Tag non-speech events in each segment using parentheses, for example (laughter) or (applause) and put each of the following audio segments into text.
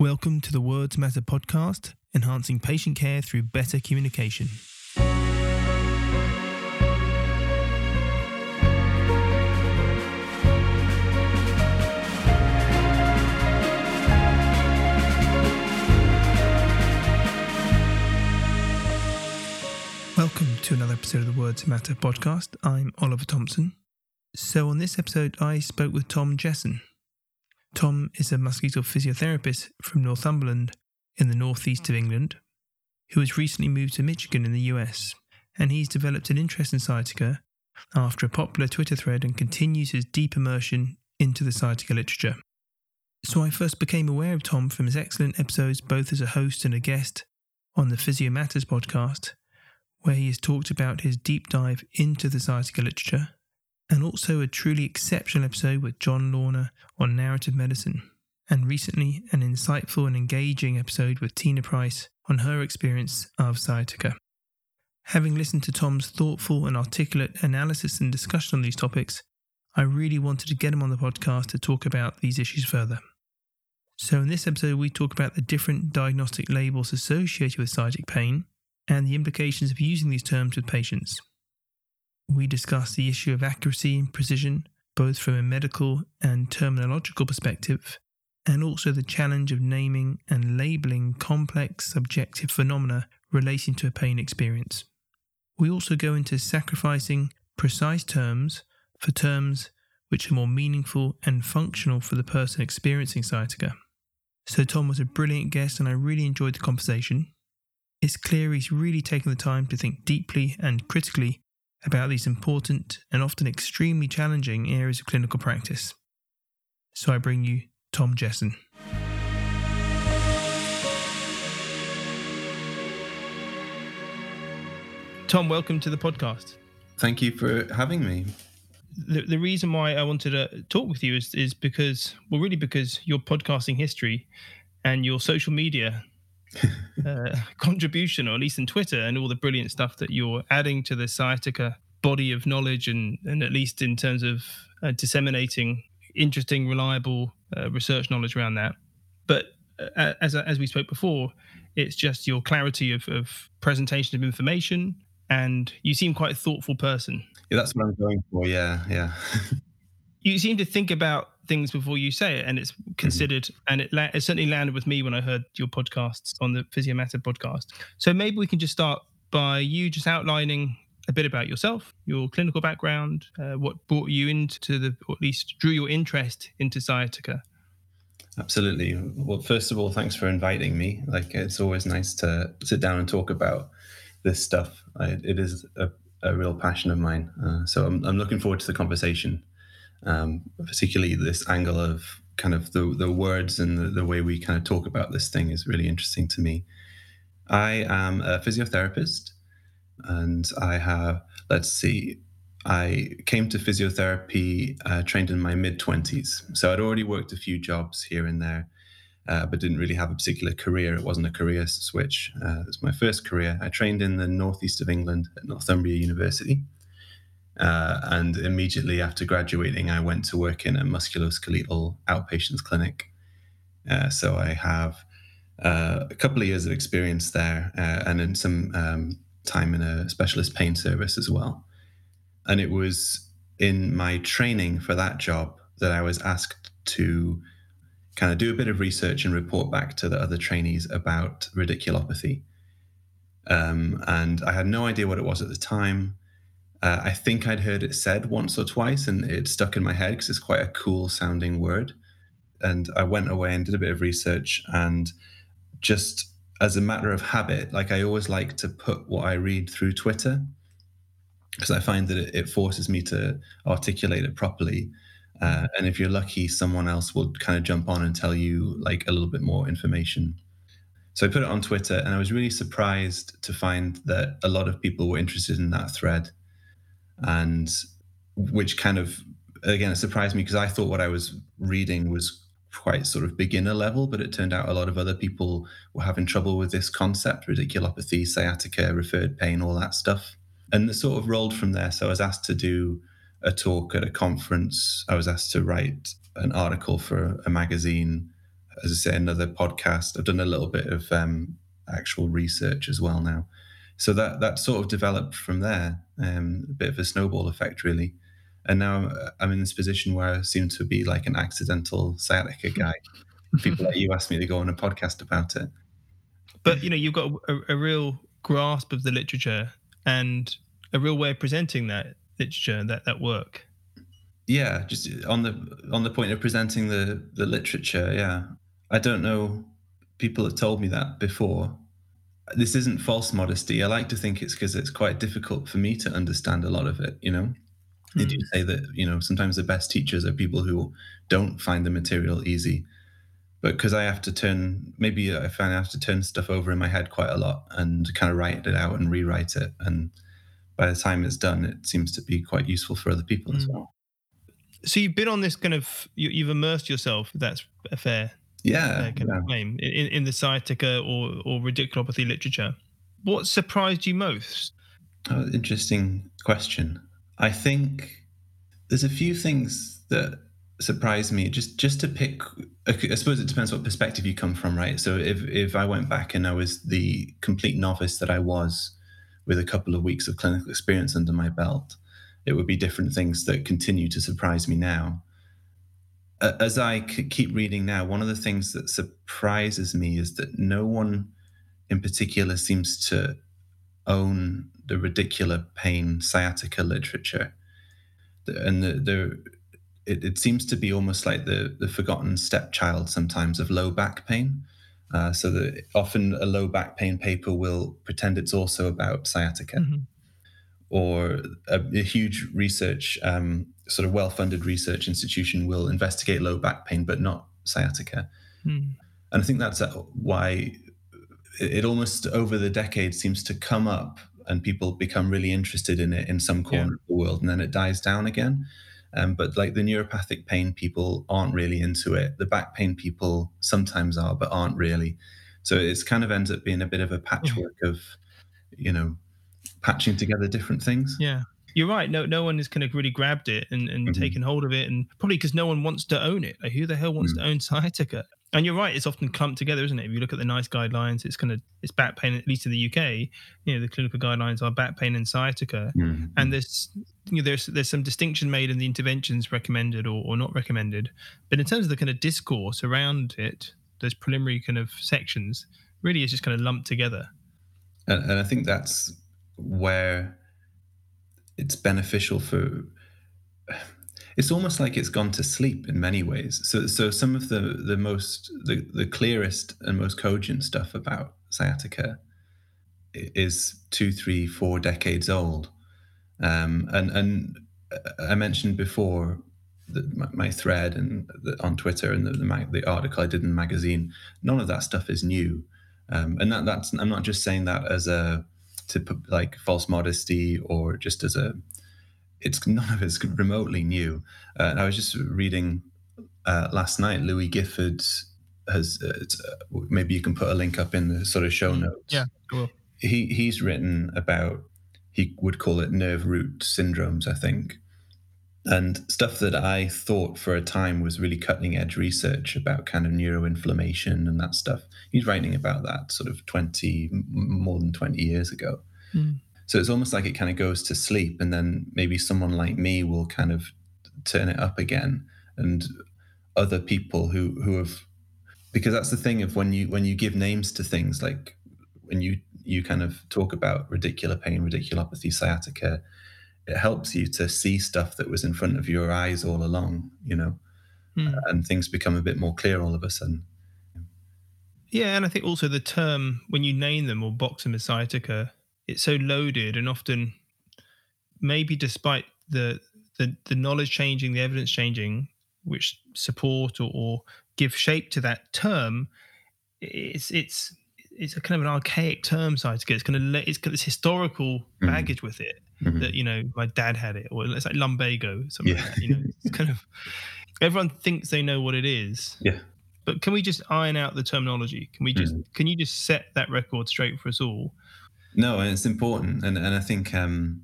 Welcome to the Words Matter podcast, enhancing patient care through better communication. Welcome to another episode of the Words Matter podcast. I'm Oliver Thompson. So, on this episode, I spoke with Tom Jesson. Tom is a musculoskeletal physiotherapist from Northumberland in the northeast of England who has recently moved to Michigan in the US, and he's developed an interest in sciatica after a popular Twitter thread and continues his deep immersion into the sciatica literature. So I first became aware of Tom from his excellent episodes both as a host and a guest on the Physio Matters podcast, where he has talked about his deep dive into the sciatica literature and also a truly exceptional episode with John Launer on narrative medicine, and recently an insightful and engaging episode with Tina Price on her experience of sciatica. Having listened to Tom's thoughtful and articulate analysis and discussion on these topics, I really wanted to get him on the podcast to talk about these issues further. So, in this episode, we talk about the different diagnostic labels associated with sciatic pain and the implications of using these terms with patients we discuss the issue of accuracy and precision, both from a medical and terminological perspective, and also the challenge of naming and labeling complex subjective phenomena relating to a pain experience. We also go into sacrificing precise terms for terms which are more meaningful and functional for the person experiencing sciatica. So, Tom was a brilliant guest, and I really enjoyed the conversation. It's clear he's really taken the time to think deeply and critically about these important and often extremely challenging areas of clinical practice. So I bring you Tom Jesson. Tom, welcome to the podcast. Thank you for having me. The, the reason why I wanted to talk with you is, is because, well, really because your podcasting history and your social media (laughs) uh, contribution, or at least in Twitter, and all the brilliant stuff that you're adding to the sciatica body of knowledge, and, and at least in terms of uh, disseminating interesting, reliable uh, research knowledge around that. But uh, as as we spoke before, it's just your clarity of, of presentation of information, and you seem quite a thoughtful person. Yeah, that's what I'm going for. Yeah, yeah. (laughs) you seem to think about things before you say it, and it's mm-hmm. considered. Mm-hmm. And it, la- it certainly landed with me when I heard your podcasts on the Physio Matter podcast. So maybe we can just start by you just outlining a bit about yourself, your clinical background, uh, what brought you into the, or at least drew your interest into sciatica. Absolutely. Well, first of all, thanks for inviting me. Like, it's always nice to sit down and talk about this stuff. I, it is a, a, real passion of mine. Uh, so I'm, I'm looking forward to the conversation um, particularly this angle of kind of the, the words and the, the way we kind of talk about this thing is really interesting to me. I am a physiotherapist and I have, let's see, I came to physiotherapy uh, trained in my mid 20s. So I'd already worked a few jobs here and there, uh, but didn't really have a particular career. It wasn't a career switch. Uh, it was my first career. I trained in the northeast of England at Northumbria University. Uh, and immediately after graduating, I went to work in a musculoskeletal outpatients clinic. Uh, so I have uh, a couple of years of experience there uh, and in some um, time in a specialist pain service as well. And it was in my training for that job that I was asked to kind of do a bit of research and report back to the other trainees about radiculopathy. Um, and I had no idea what it was at the time. Uh, I think I'd heard it said once or twice, and it stuck in my head because it's quite a cool sounding word. And I went away and did a bit of research, and just as a matter of habit, like I always like to put what I read through Twitter because I find that it, it, forces me to articulate it properly. Uh, and if you're lucky, someone else will kind of jump on and tell you like a little bit more information. So I put it on Twitter, and I was really surprised to find that a lot of people were interested in that thread and which kind of again it surprised me because I thought what I was reading was quite sort of beginner level, but it turned out a lot of other people were having trouble with this concept, radiculopathy, sciatica, referred pain, all that stuff. And it sort of rolled from there. So I was asked to do a talk at a conference. I was asked to write an article for a magazine. as I say, another podcast. I've done a little bit of um, actual research as well now. So that that sort of developed from there, um, a bit of a snowball effect, really. And now I'm in this position where I seem to be like an accidental sciatica guy. People like you ask me to go on a podcast about it. But you know, you've got a, a real grasp of the literature and a real way of presenting that literature, that that work. Yeah, just on the on the point of presenting the the literature. Yeah, I don't know. People have told me that before. This isn't false modesty. I like to think it's because it's quite difficult for me to understand a lot of it. You know, they do say that you know sometimes the best teachers are people who don't find the material easy but because i have to turn maybe i find i have to turn stuff over in my head quite a lot and kind of write it out and rewrite it and by the time it's done it seems to be quite useful for other people mm. as well so you've been on this kind of you, have immersed yourself that's a fair yeah, yeah. claim in, in the sciatica or or radiculopathy literature what surprised you most oh, interesting question I think there's a few things that surprised me. Just just to pick, I suppose it depends what perspective you come from, right? So if if I went back and I was the complete novice that I was, with a couple of weeks of clinical experience under my belt, it would be different things that continue to surprise me now. As I keep reading now, one of the things that surprises me is that no one in particular seems to own the radicular pain sciatica literature, and the, the it, it, seems to be almost like the the forgotten stepchild sometimes of low back pain. Uh, so that often a low back pain paper will pretend it's also about sciatica, mm-hmm. or a, a, huge research, um, sort of well-funded research institution will investigate low back pain but not sciatica. Mm. And I think that's uh, why it almost over the decades seems to come up and people become really interested in it in some corner yeah. of the world and then it dies down again um, but like the neuropathic pain people aren't really into it the back pain people sometimes are but aren't really so it's kind of ends up being a bit of a patchwork of you know patching together different things yeah you're right. No, no one has kind of really grabbed it and, and mm-hmm. taken hold of it, and probably because no one wants to own it. Like, who the hell wants mm-hmm. to own sciatica? And you're right; it's often clumped together, isn't it? If you look at the NICE guidelines, it's kind of it's back pain. At least in the UK, you know, the clinical guidelines are back pain and sciatica, mm-hmm. and there's you know, there's there's some distinction made in the interventions recommended or, or not recommended. But in terms of the kind of discourse around it, those preliminary kind of sections really is just kind of lumped together. And, and I think that's where it's beneficial for (sighs) it's almost like it's gone to sleep in many ways. So, so some of the the most the, the clearest and most cogent stuff about sciatica is two, three, four decades old, um, and and I mentioned before that my, my, thread and the, on Twitter and the, the, the article I did in the magazine. None of that stuff is new, um, and that that's I'm not just saying that as a to put like false modesty or just as a it's (laughs) none of it's remotely new. Uh, I was just reading uh, last night. Louis Gifford has uh, maybe you can put a link up in the sort of show mm, notes. Yeah, cool. He he's written about he would call it nerve root syndromes, I think, and stuff that I thought for a time was really cutting edge research about kind of neuroinflammation and that stuff. He's writing about that sort of 20, more than 20 years ago. Mm. So it's almost like it kind of goes to sleep, and then maybe someone like me will kind of turn it up again, and other people who who have because that's the thing of when you when you give names to things like when you you kind of talk about radicular pain, radiculopathy, sciatica, it helps you to see stuff that was in front of your eyes all along, you know, mm. and things become a bit more clear all of a sudden. Yeah, and I think also the term when you name them or box them as sciatica, it's so loaded and often maybe despite the the, the knowledge changing the evidence changing which support or, or give shape to that term it's it's it's a kind of an archaic term so it's, going to it's got this historical mm-hmm. baggage mm-hmm. with it mm-hmm. that you know my dad had it or it's like lumbago something yeah. like that, you know it's kind of everyone thinks they know what it is yeah but can we just iron out the terminology can we just mm-hmm. can you just set that record straight for us all no, and it's important, and and I think um,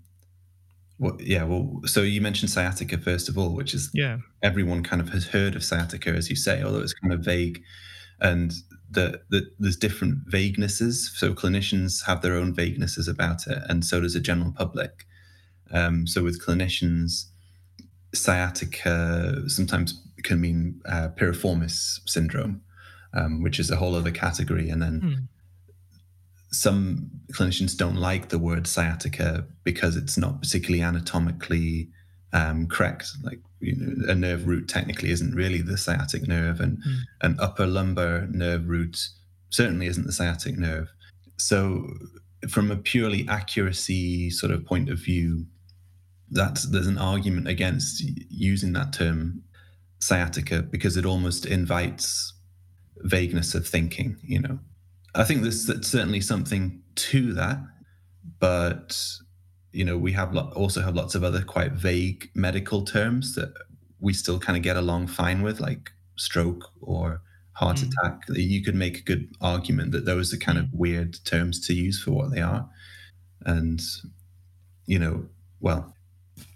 well, yeah, well, so you mentioned sciatica first of all, which is yeah, everyone kind of has heard of sciatica, as you say, although it's kind of vague. and the, the, there's different vaguenesses. So clinicians have their own vaguenesses about it, and so does the general public. Um, so with clinicians, sciatica sometimes can mean uh, piriformis syndrome, um, which is a whole other category, and then. Mm. Some clinicians don't like the word sciatica because it's not particularly anatomically um, correct. Like you know, a nerve root technically isn't really the sciatic nerve, and mm. an upper lumbar nerve root certainly isn't the sciatic nerve. So, from a purely accuracy sort of point of view, that there's an argument against using that term sciatica because it almost invites vagueness of thinking. You know, I think there's certainly something to that, but you know, we have lo- also have lots of other quite vague medical terms that we still kind of get along fine with, like stroke or heart mm. attack. You could make a good argument that those are kind mm. of weird terms to use for what they are. And, you know, well,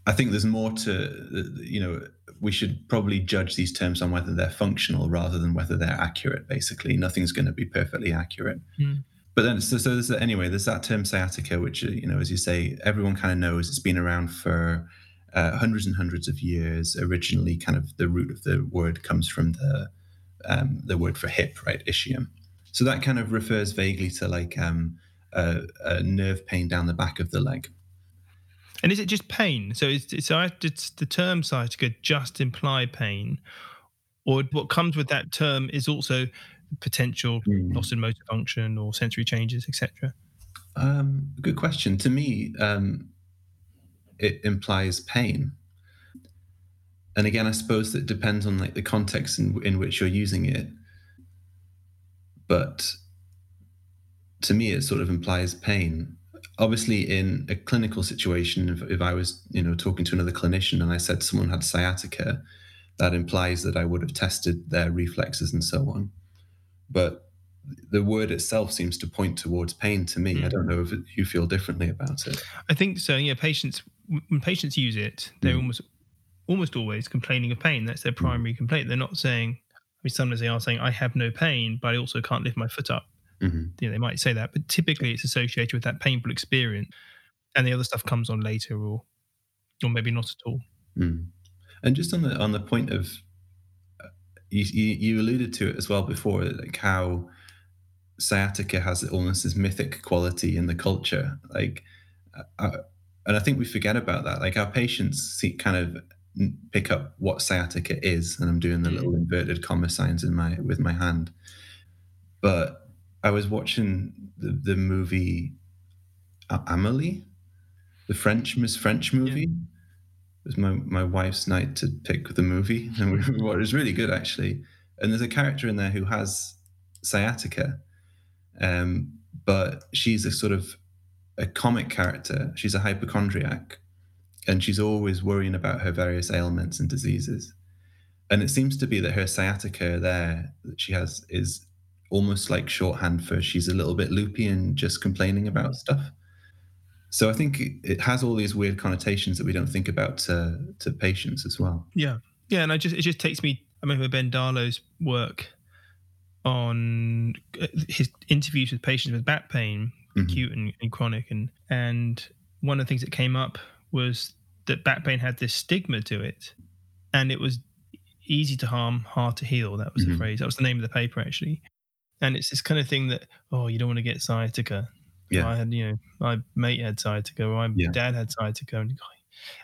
I think there's more to, you know, we should probably judge these terms on whether they're functional rather than whether they're accurate, basically. Nothing's going to be perfectly accurate. Mm but then so, so there's, anyway there's that term sciatica which you know as you say everyone kind of knows it's been around for uh, hundreds and hundreds of years. Originally kind of the root of the word comes from the um, the word for hip right? Ischium. So that kind of refers vaguely to like um, a, a, nerve pain down the back of the leg. And is it just pain? So it's, it's, it's the term sciatica just imply pain? Or what comes with that term is also potential mm. loss in motor function or sensory changes, etc? Um, good question. To me, um, it implies pain. And again, I suppose that depends on like the context in, in which you're using it. But to me, it sort of implies pain. Obviously, in a clinical situation, if, if I was, you know, talking to another clinician and I said someone had sciatica, that implies that I would have tested their reflexes and so on but the word itself seems to point towards pain to me. Mm. I don't know if you feel differently about it. I think so. Yeah, patients when patients use it, they're mm. almost almost always complaining of pain. That's their mm. primary mm. complaint. They're not saying. I mean, sometimes they are saying, "I have no pain, but I also can't lift my foot up." Mm-hmm. You know, they might say that, but typically it's associated with that painful experience, and the other stuff comes on later, or or maybe not at all. Mm. And just on the on the point of you, you, alluded to it as well before, like how sciatica has almost this mythic quality in the culture. Like, uh, uh, and I think we forget about that. Like our patients see, kind of pick up what sciatica is, and I'm doing the little mm. inverted comma signs in my with my hand. But I was watching the, the movie Amelie, the French Miss French movie. Yeah was my, my wife's night to pick the movie, (laughs) and we, it was really good actually. And there's a character in there who has sciatica, um, but she's a sort of a comic character. She's a hypochondriac, and she's always worrying about her various ailments and diseases. And it seems to be that her sciatica there that she has is almost like shorthand for she's a little bit loopy and just complaining about stuff. So I think it has all these weird connotations that we don't think about to, to patients as well. Yeah, yeah, and I just it just takes me. I remember Ben Darlow's work on uh, his interviews with patients with back pain, mm-hmm. acute and, and chronic, and and one of the things that came up was that back pain had this stigma to it, and it was easy to harm, hard to heal. That was mm-hmm. the phrase. That was the name of the paper actually. And it's this kind of thing that oh, you don't want to get sciatica yeah. I had, you know, my mate had sciatica, or my yeah. dad had sciatica, and,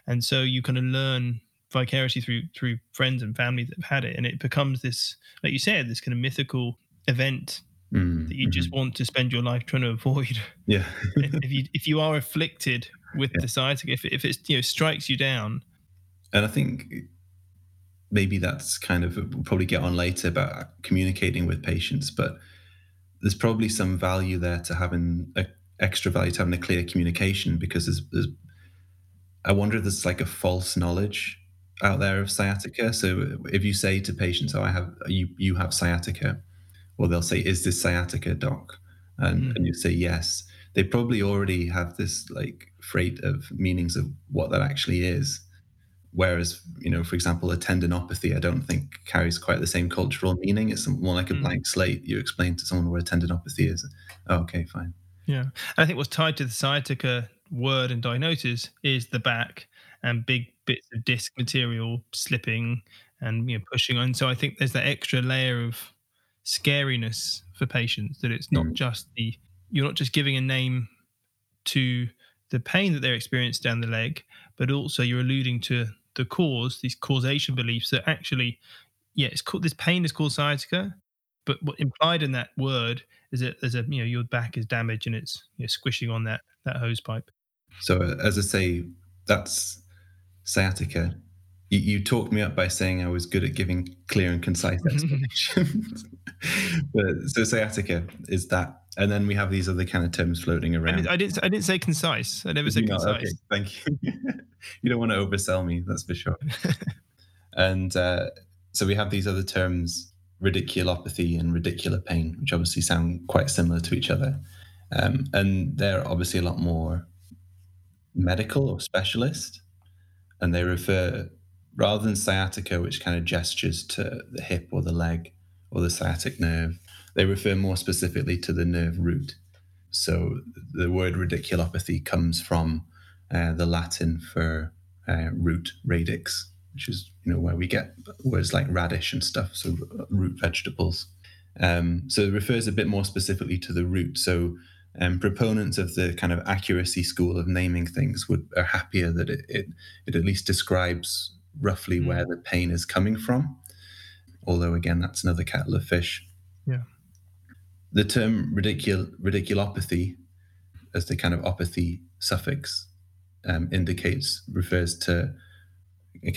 and so you kind of learn vicariously through through friends and family that have had it, and it becomes this, like you said, this kind of mythical event mm, that you mm-hmm. just want to spend your life trying to avoid. Yeah. (laughs) if you if you are afflicted with yeah. the sciatica, if if it you know strikes you down, and I think maybe that's kind of we'll probably get on later about communicating with patients, but there's probably some value there to having a extra value to having a clear communication because there's, there's I wonder if there's like a false knowledge out there of sciatica. So if you say to patients, "Oh, I have you you have sciatica," well, they'll say, "Is this sciatica, doc?" And mm. and you say yes. They probably already have this like freight of meanings of what that actually is, whereas, you know, for example, a tendinopathy, I don't think carries quite the same cultural meaning. It's more like a mm. blank slate. You explain to someone what a tendinopathy is. Oh, okay, fine. Yeah. And I think what's tied to the sciatica word and diagnosis is the back and big bits of disc material slipping and you know pushing on. So I think there's that extra layer of scariness for patients that it's not mm. just the you're not just giving a name to the pain that they're experiencing down the leg, but also you're alluding to the cause, these causation beliefs that actually, yeah, it's called this pain is called sciatica, but what implied in that word is that there's a you know your back is damaged and it's you know, squishing on that that hose pipe. So as I say, that's sciatica. You, you talked me up by saying I was good at giving clear and concise (laughs) explanations. (laughs) but so sciatica is that and then we have these other kind of terms floating around. I didn't. I didn't say concise. I never said concise. Okay, thank you. (laughs) you don't want to oversell me, that's for sure. and uh, so we have these other terms, radiculopathy and radicular pain, which obviously sound quite similar to each other, um, and they're obviously a lot more medical or specialist, and they refer rather than sciatica, which kind of gestures to the hip or the leg or the sciatic nerve they refer more specifically to the nerve root. So the word radiculopathy comes from uh, the Latin for uh, root, radix, which is you know where we get words like radish and stuff, so root vegetables. Um, so it refers a bit more specifically to the root. So um, proponents of the kind of accuracy school of naming things would are happier that it it, it at least describes roughly mm. where the pain is coming from. Although again, that's another kettle of fish. Yeah. The term ridicul- radiculopathy, as the kind of opathy suffix um, indicates, refers to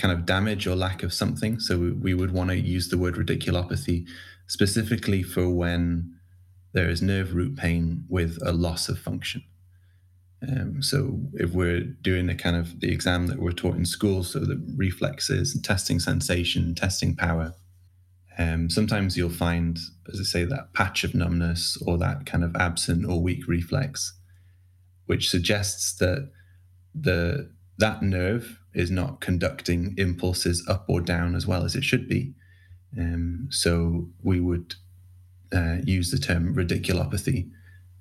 kind of damage or lack of something. So we, we would want to use the word radiculopathy specifically for when there is nerve root pain with a loss of function. Um, so if we're doing the kind of the exam that we're taught in school, so the reflexes and testing sensation, testing power, um, sometimes you'll find, as I say, that patch of numbness or that kind of absent or weak reflex, which suggests that the that nerve is not conducting impulses up or down as well as it should be. Um, so we would uh, use the term radiculopathy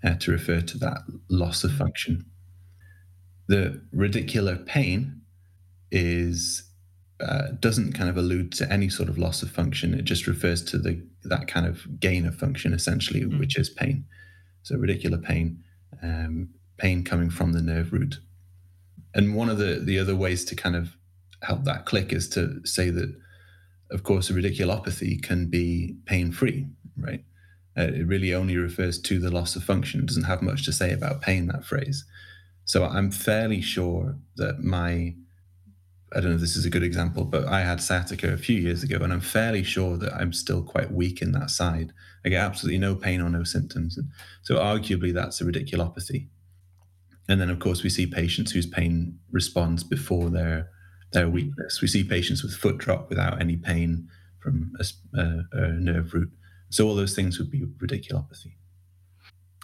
uh, to refer to that loss of function. The radicular pain is uh, doesn't kind of allude to any sort of loss of function. It just refers to the that kind of gain of function, essentially, mm. which is pain. So radicular pain, um, pain coming from the nerve root. And one of the the other ways to kind of help that click is to say that, of course, a radiculopathy can be pain free, right? Uh, it really only refers to the loss of function. It doesn't have much to say about pain. That phrase. So I'm fairly sure that my I don't know if this is a good example, but I had sciatica a few years ago, and I'm fairly sure that I'm still quite weak in that side. I get absolutely no pain or no symptoms. And so, arguably, that's a radiculopathy. And then, of course, we see patients whose pain responds before their their weakness. We see patients with foot drop without any pain from a, a, a nerve root. So, all those things would be radiculopathy.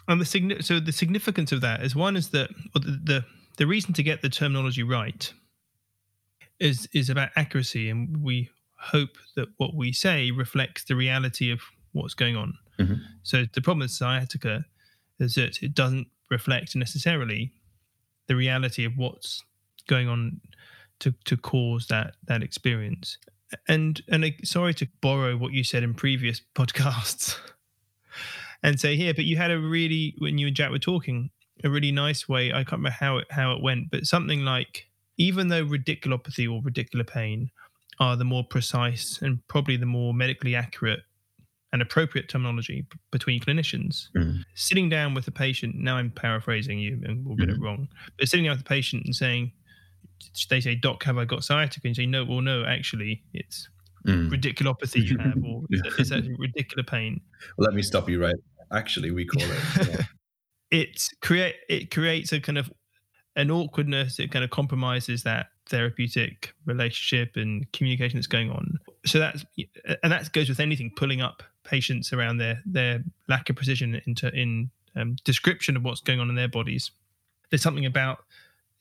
And the so the significance of that is one is that the, the the reason to get the terminology right is is about accuracy, and we hope that what we say reflects the reality of what's going on. Mm-hmm. So the problem with sciatica is that it doesn't reflect necessarily the reality of what's going on to to cause that that experience. And and sorry to borrow what you said in previous (laughs) podcasts and say here, but you had a really when you and Jack were talking a really nice way. I can't remember how it how it went, but something like even though radiculopathy or radicular pain are the more precise and probably the more medically accurate and appropriate terminology b- between clinicians, mm. sitting down with the patient, now I'm paraphrasing you and we'll get mm. it wrong, but sitting down with the patient and saying, they say, Doc, have I got sciatica? And you say, No, well, no, actually, it's mm. radiculopathy you have, or (laughs) it's that radicular pain? Well, let me stop you right. Actually, we call it. Yeah. (laughs) it create it creates a kind of an awkwardness. It kind of compromises that therapeutic relationship and communication that's going on. So that's and that goes with anything pulling up patients around their their lack of precision into in um, description of what's going on in their bodies. There's something about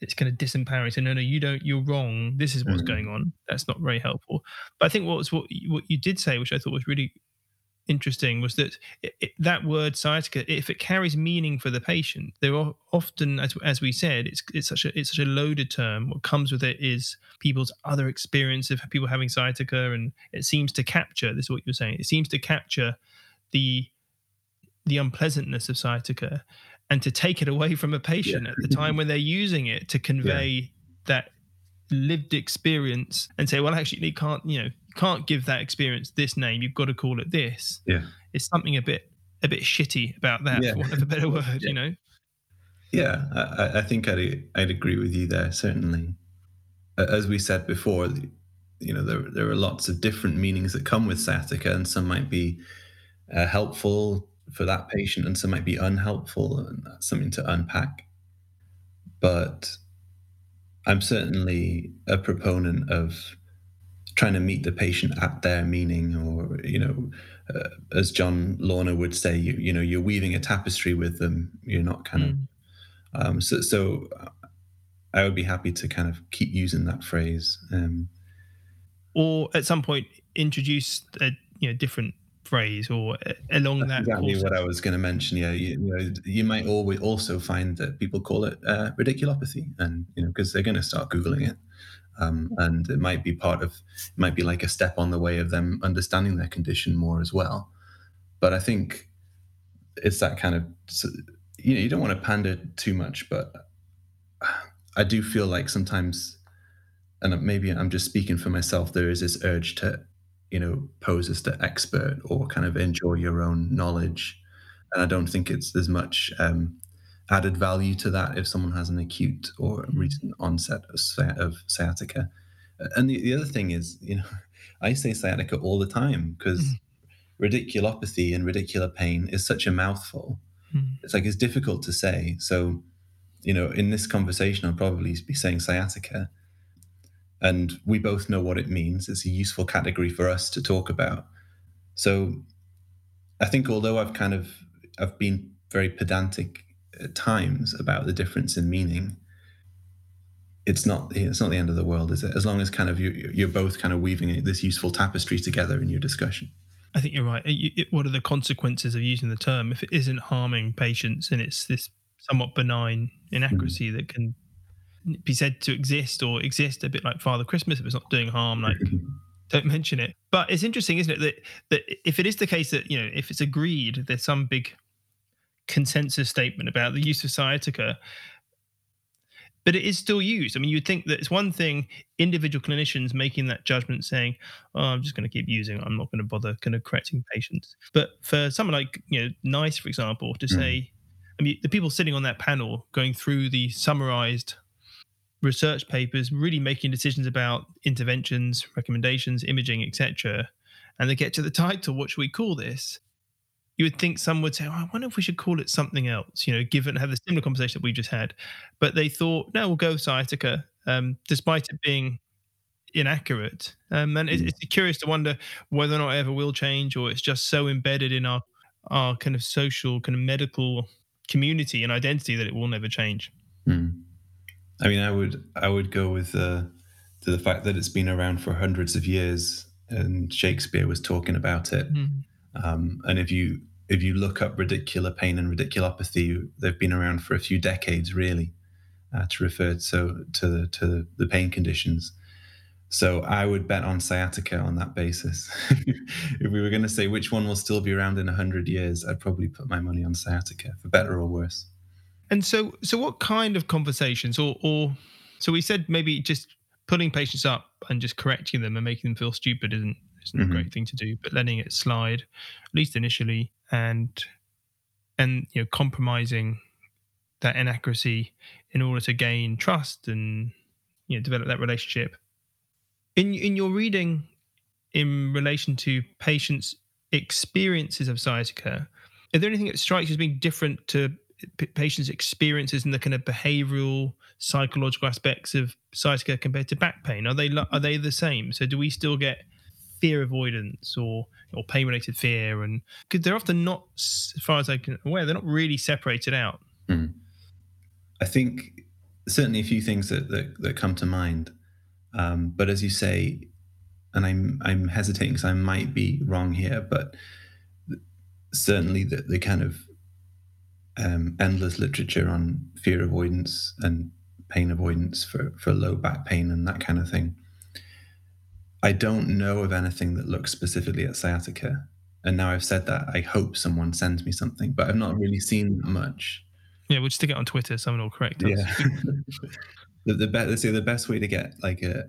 it's kind of disempowering. So no, no, you don't. You're wrong. This is what's Mhm. going on. That's not very helpful. But I think what was what what you did say, which I thought was really interesting, was that it, it, that word sciatica, if it carries meaning for the patient, there are often, as as we said, it's it's such a it's such a loaded term. What comes with it is people's other experience of people having sciatica, and it seems to capture. This is what you're saying. It seems to capture the the unpleasantness of sciatica and to take it away from a patient at the time when they're using it to (laughs) convey that lived experience and say well actually you can't you know can't give that experience this name you've got to call it this Yeah. it's something a bit a bit shitty about that Yeah. for want of a better word Yeah. you know Yeah, I, I- I think I'd I'd agree with you there. Certainly, as we said before, you know there there are lots of different meanings that come with sciatica, and some might be uh, helpful for that patient, and some might be unhelpful, and that's something to unpack. But I'm certainly a proponent of trying to meet the patient at their meaning, or you know, uh, as John Launer would say, you you know, you're weaving a tapestry with them. You're not kind of Mm. um, so, so I would be happy to kind of keep using that phrase. Um, or at some point introduce a you know different phrase or uh, along that's that exactly what I was going to mention. Yeah, you, you know, you might always also find that people call it uh, radiculopathy, and you know, because they're going to start googling it, um, and it might be part of, it might be like a step on the way of them understanding their condition more as well. But I think it's that kind of, you know, you don't want to pander too much, but I do feel like sometimes, and maybe I'm just speaking for myself, there is this urge to, you know, pose as the expert or kind of enjoy your own knowledge. And I don't think it's as much um, added value to that if someone has an acute or recent onset of, sci- of sciatica. And the, the other thing is, you know, (laughs) I say sciatica all the time because Mhm. radiculopathy and radicular pain is such a mouthful. Mm. It's like it's difficult to say. So, you know, in this conversation, I'll probably be saying sciatica, and we both know what it means. It's a useful category for us to talk about. So, I think although I've kind of I've been very pedantic at times about the difference in meaning, it's not it's not the end of the world, is it? As long as kind of you you're both kind of weaving this useful tapestry together in your discussion. I think you're right. You- it- What are the consequences of using the term if it isn't harming patients and it's this somewhat benign inaccuracy hmm. that can be said to exist or exist a bit like Father Christmas if it's not doing harm, like (laughs) don't mention it. But it's interesting, isn't it, that that if it is the case that you know if it's agreed, there's some big consensus statement about the use of sciatica, but it is still used. I mean, you'd think that it's one thing individual clinicians making that judgment, saying, "Oh, I'm just going to keep using it. I'm not going to bother kind of correcting patients." But for someone like you know NICE, for example, to Mm. say, I mean, the people sitting on that panel going through the summarized research papers, really making decisions about interventions, recommendations, imaging, etc. And they get to the (laughs) title, what should we call this? You would think some would say, oh, I wonder if we should call it something else, you know, given have the similar conversation that we just had. But they thought, no, we'll go with sciatica, um, despite it being inaccurate. Um, and it, Mm. it's curious to wonder whether or not it ever will change, or it's just so embedded in our our kind of social, kind of medical community and identity that it will never change. Hmm. I mean, I would I would go with uh, to the fact that it's been around for hundreds of years, and Shakespeare was talking about it. Um, and if you if you look up radicular pain and radiculopathy, they've been around for a few decades, really, uh, to refer so to to the pain conditions. So I would bet on sciatica on that basis. (laughs) if we were going to say which one will still be around in hundred years, I'd probably put my money on sciatica, for better or worse. And so, so what kind of conversations, or, or so we said maybe just pulling patients up and just correcting them and making them feel stupid isn't isn't Mhm. a great thing to do, but letting it slide, at least initially, and and you know compromising that inaccuracy in order to gain trust and you know develop that relationship. In in your reading, in relation to patients' experiences of sciatica, is there anything that strikes you as being different to p- patients' experiences and the kind of behavioural, psychological aspects of sciatica compared to back pain? Are they are they the same? So do we still get fear avoidance or or pain related fear? And because they're often not, as far as I can aware, they're not really separated out. I think certainly a few things that that, that come to mind. Um, but as you say, and I'm I'm hesitating because I might be wrong here, but certainly the, the kind of um, endless literature on fear avoidance and pain avoidance for, for low back pain and that kind of thing. I don't know of anything that looks specifically at sciatica. And now I've said that, I hope someone sends me something, but I've not really seen much. Yeah, we'll stick it on Twitter. Someone will correct us. Yeah. (laughs) the, the, be- say the best way to get like a,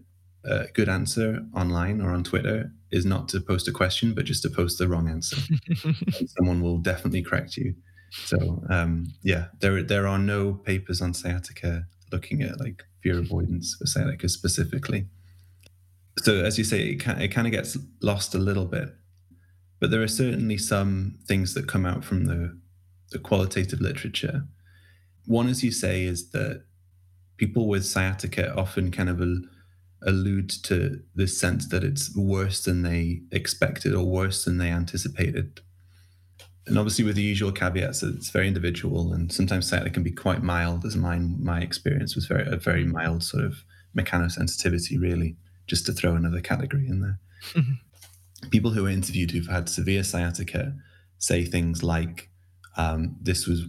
a good answer online or on Twitter is not to post a question, but just to post the wrong answer. (laughs) someone will definitely correct you. So um, yeah, there there are no papers on sciatica looking at like fear avoidance for sciatica specifically. So as you say, it, it kind of gets lost a little bit, but there are certainly some things that come out from the the qualitative literature. One, as you say, is that people with sciatica often kind of allude to this sense that it's worse than they expected or worse than they anticipated and obviously with the usual caveats it's very individual and sometimes sciatica can be quite mild as mine my experience was very a very mild sort of mechanosensitivity really just to throw another category in there mm-hmm. people who are interviewed who've had severe sciatica say things like um, this was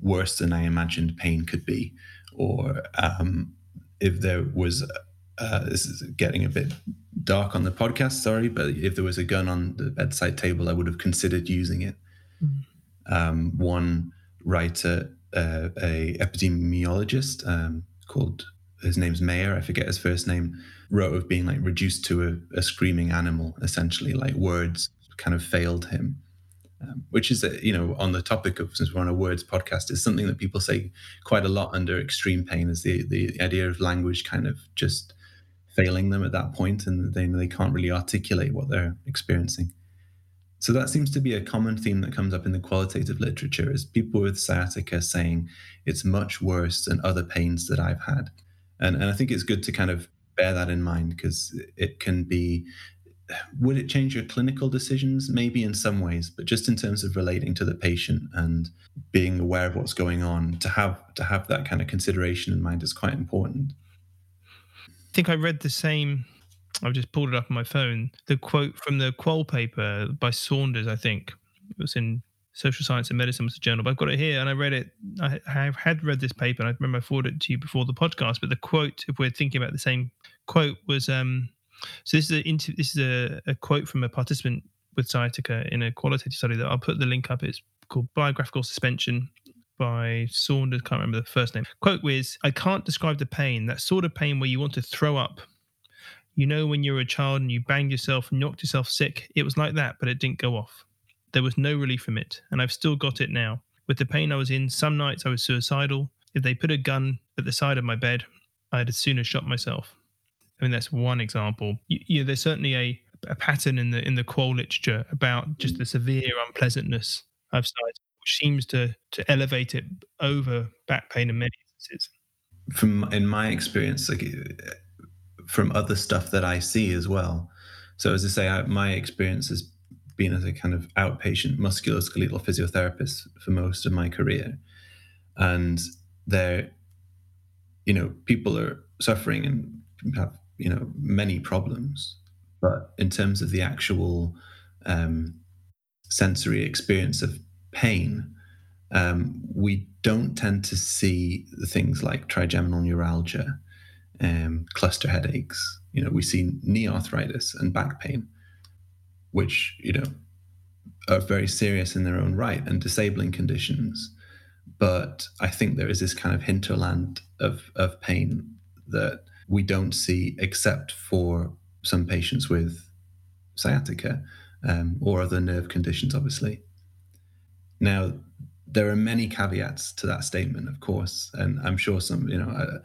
worse than i imagined pain could be or um, if there was uh, this is getting a bit dark on the podcast sorry but if there was a gun on the bedside table i would have considered using it Mm-hmm. Um, one writer, uh, a epidemiologist um, called his name's Mayer, I forget his first name, wrote of being like reduced to a, a screaming animal, essentially, like words kind of failed him. Um, which is, you know, on the topic of since we're on a words podcast, is something that people say quite a lot under extreme pain. Is the the idea of language kind of just failing them at that point, and they they can't really articulate what they're experiencing. So that seems to be a common theme that comes up in the qualitative literature is people with sciatica saying it's much worse than other pains that I've had. And, and I think it's good to kind of bear that in mind because it can be would it change your clinical decisions maybe in some ways but just in terms of relating to the patient and being aware of what's going on to have to have that kind of consideration in mind is quite important i think i read the same I've just pulled it up on my phone. The quote from the qual paper by Saunders, I think it was in Social Science and Medicine was the journal. But I've got it here, and I read it. I have had read this paper, and I remember I forwarded it to you before the podcast. But the quote, if we're thinking about the same quote, was um, so this is a this is a, a quote from a participant with sciatica in a qualitative study that I'll put the link up. It's called Biographical Suspension by Saunders. Can't remember the first name. Quote was, "I can't describe the pain. That sort of pain where you want to throw up." You know, when you were a child and you banged yourself and knocked yourself sick, it was like that, but it didn't go off. There was no relief from it, and I've still got it now. With the pain I was in, some nights I was suicidal. If they put a gun at the side of my bed, I'd as soon as shot myself. I mean, that's one example. You, you know, there's certainly a, a pattern in the in the qual literature about just mm. the severe unpleasantness of sciatica, which seems to to elevate it over back pain in many instances. From in my experience, like eh, from other stuff that I see as well. So as I say, I, my experience has been as a kind of outpatient musculoskeletal physiotherapist for most of my career, and there, you know, people are suffering and have you know many problems, but in terms of the actual um, sensory experience of pain, um, we don't tend to see things like trigeminal neuralgia um, cluster headaches. You know, we see knee arthritis and back pain, which you know are very serious in their own right and disabling conditions. But I think there is this kind of hinterland of of pain that we don't see except for some patients with sciatica um, or other nerve conditions, obviously. Now, there are many caveats to that statement, of course, and I'm sure some, you know, uh,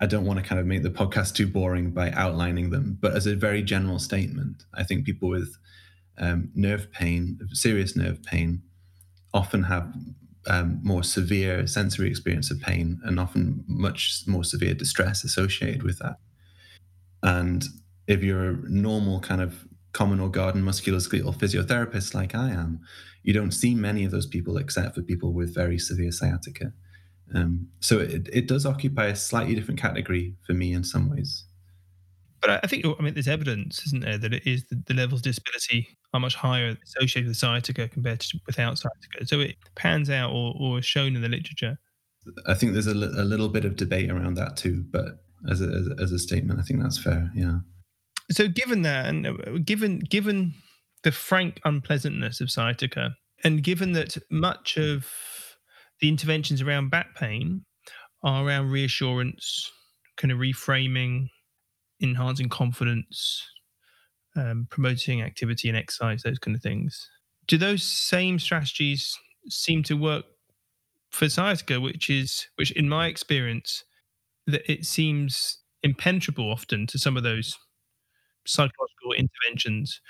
I don't want to kind of make the podcast too boring by outlining them, but as a very general statement, I think people with um, nerve pain, serious nerve pain, often have um, more severe sensory experience of pain and often much more severe distress associated with that. And if you're a normal kind of common or garden musculoskeletal physiotherapist like I am, you don't see many of those people except for people with very severe sciatica. Um, so it, it does occupy a slightly different category for me in some ways. But I think, I mean, there's evidence, isn't there, that it is the, the levels of disability are much higher associated with sciatica compared to without sciatica. So it pans out or, or is shown in the literature. I think there's a, a little bit of debate around that too, but as a, as a, as a statement, I think that's fair. Yeah. So given that, and uh, given given the frank unpleasantness of sciatica, and given that much of the interventions around back pain are around reassurance, kind of reframing, enhancing confidence, um, promoting activity and exercise, those kind of things. Do those same strategies seem to work for sciatica, which is, which in my experience, that it seems impenetrable often to some of those psychological interventions,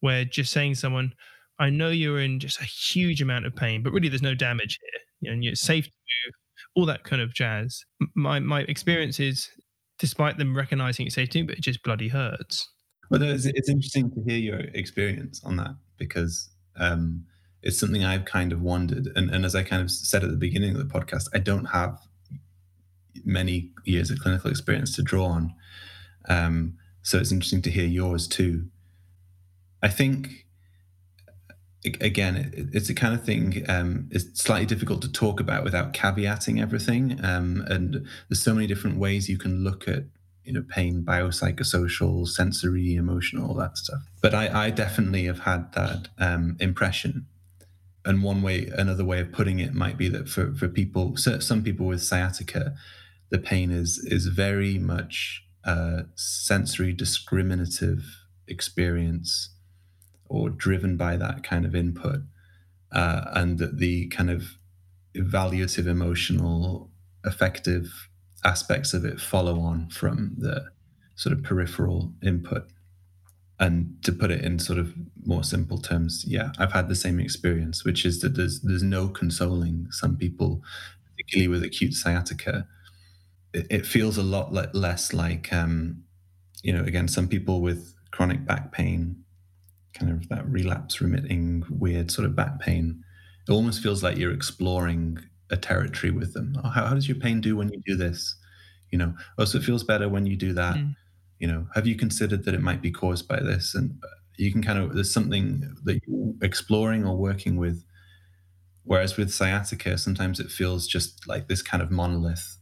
where just saying someone, I know you're in just a huge amount of pain, but really there's no damage here. You know, it's safe to move, all that kind of jazz. My my experience is, despite them recognizing it's safe to but it just bloody hurts. Well, it's, it's interesting to hear your experience on that because um, it's something I've kind of wondered. And, and as I kind of said at the beginning of the podcast, I don't have many years of clinical experience to draw on. Um, so it's interesting to hear yours too. I think again, it's a kind of thing. Um, it's slightly difficult to talk about without caveating everything. Um, and there's so many different ways you can look at you know pain, biopsychosocial, sensory, emotional, all that stuff. But I, I definitely have had that um, impression. And one way, another way of putting it might be that for for people, some people with sciatica, the pain is is very much a sensory discriminative experience or driven by that kind of input, uh, and that the kind of evaluative, emotional, affective aspects of it follow on from the sort of peripheral input. And to put it in sort of more simple terms, yeah, I've had the same experience, which is that there's there's no consoling some people, particularly with acute sciatica. It, it feels a lot le- less like, um, you know, again, some people with chronic back pain kind of that relapse remitting weird sort of back pain. It almost feels like you're exploring a territory with them. Oh, how, how, does your pain do when you do this? You know oh so it feels better when you do that. Mm. you know have you considered that it might be caused by this? And uh, you can kind of there's something that you're exploring or working with. Whereas with sciatica sometimes it feels just like this kind of monolith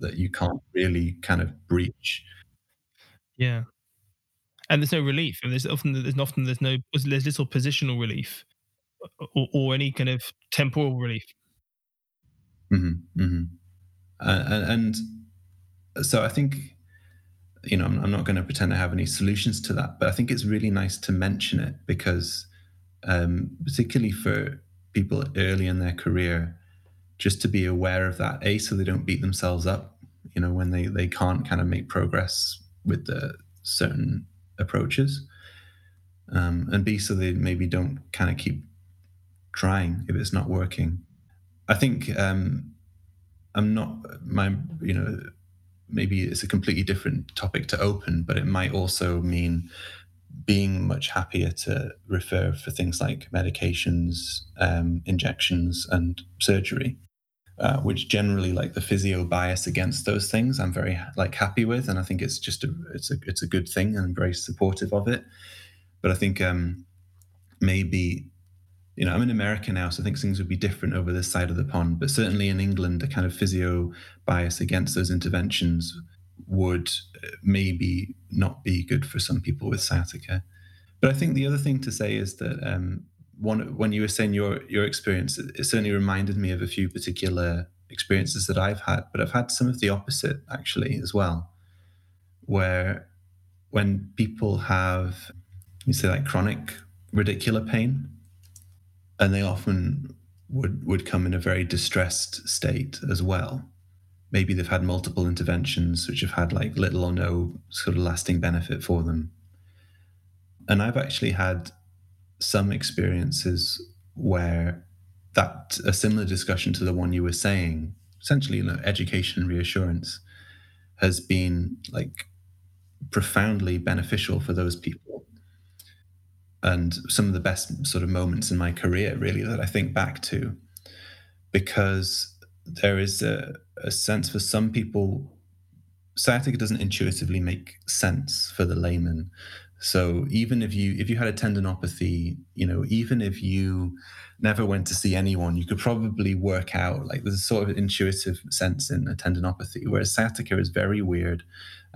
that you can't really kind of breach. Yeah and there's no relief. And there's often there's often there's no there's little positional relief or, or any kind of temporal relief. Mm-hmm, mm-hmm. Uh, and, and, so I think you know I'm, I'm not going to pretend I have any solutions to that, but I think it's really nice to mention it because um, particularly for people early in their career, just to be aware of that, a so they don't beat themselves up. You know when they they can't kind of make progress with the certain approaches, um, and B, so they maybe don't kind of keep trying if it's not working. I think um, I'm not my you know maybe it's a completely different topic to open, but it might also mean being much happier to refer for things like medications, um, injections, and surgery uh, which generally like the physio bias against those things i'm very like happy with and i think it's just a it's a it's a good thing and very supportive of it. But i think um maybe you know i'm in america now so i think things would be different over this side of the pond but certainly in england the kind of physio bias against those interventions would uh, maybe not be good for some people with sciatica. But i think the other thing to say is that um, one when you were saying your your experience, it, certainly reminded me of a few particular experiences that I've had, but I've had some of the opposite actually as well, where when people have you say like chronic radicular pain, and they often would would come in a very distressed state as well. Maybe they've had multiple interventions which have had like little or no sort of lasting benefit for them. And I've actually had some experiences where that a similar discussion to the one you were saying, essentially, you know, education reassurance, has been like profoundly beneficial for those people. And some of the best sort of moments in my career, really, that I think back to, because there is a, a sense for some people, sciatica doesn't intuitively make sense for the layman. So even if you if you had a tendinopathy, you know, even if you never went to see anyone, you could probably work out like there's a sort of intuitive sense in a tendinopathy. Whereas sciatica is very weird.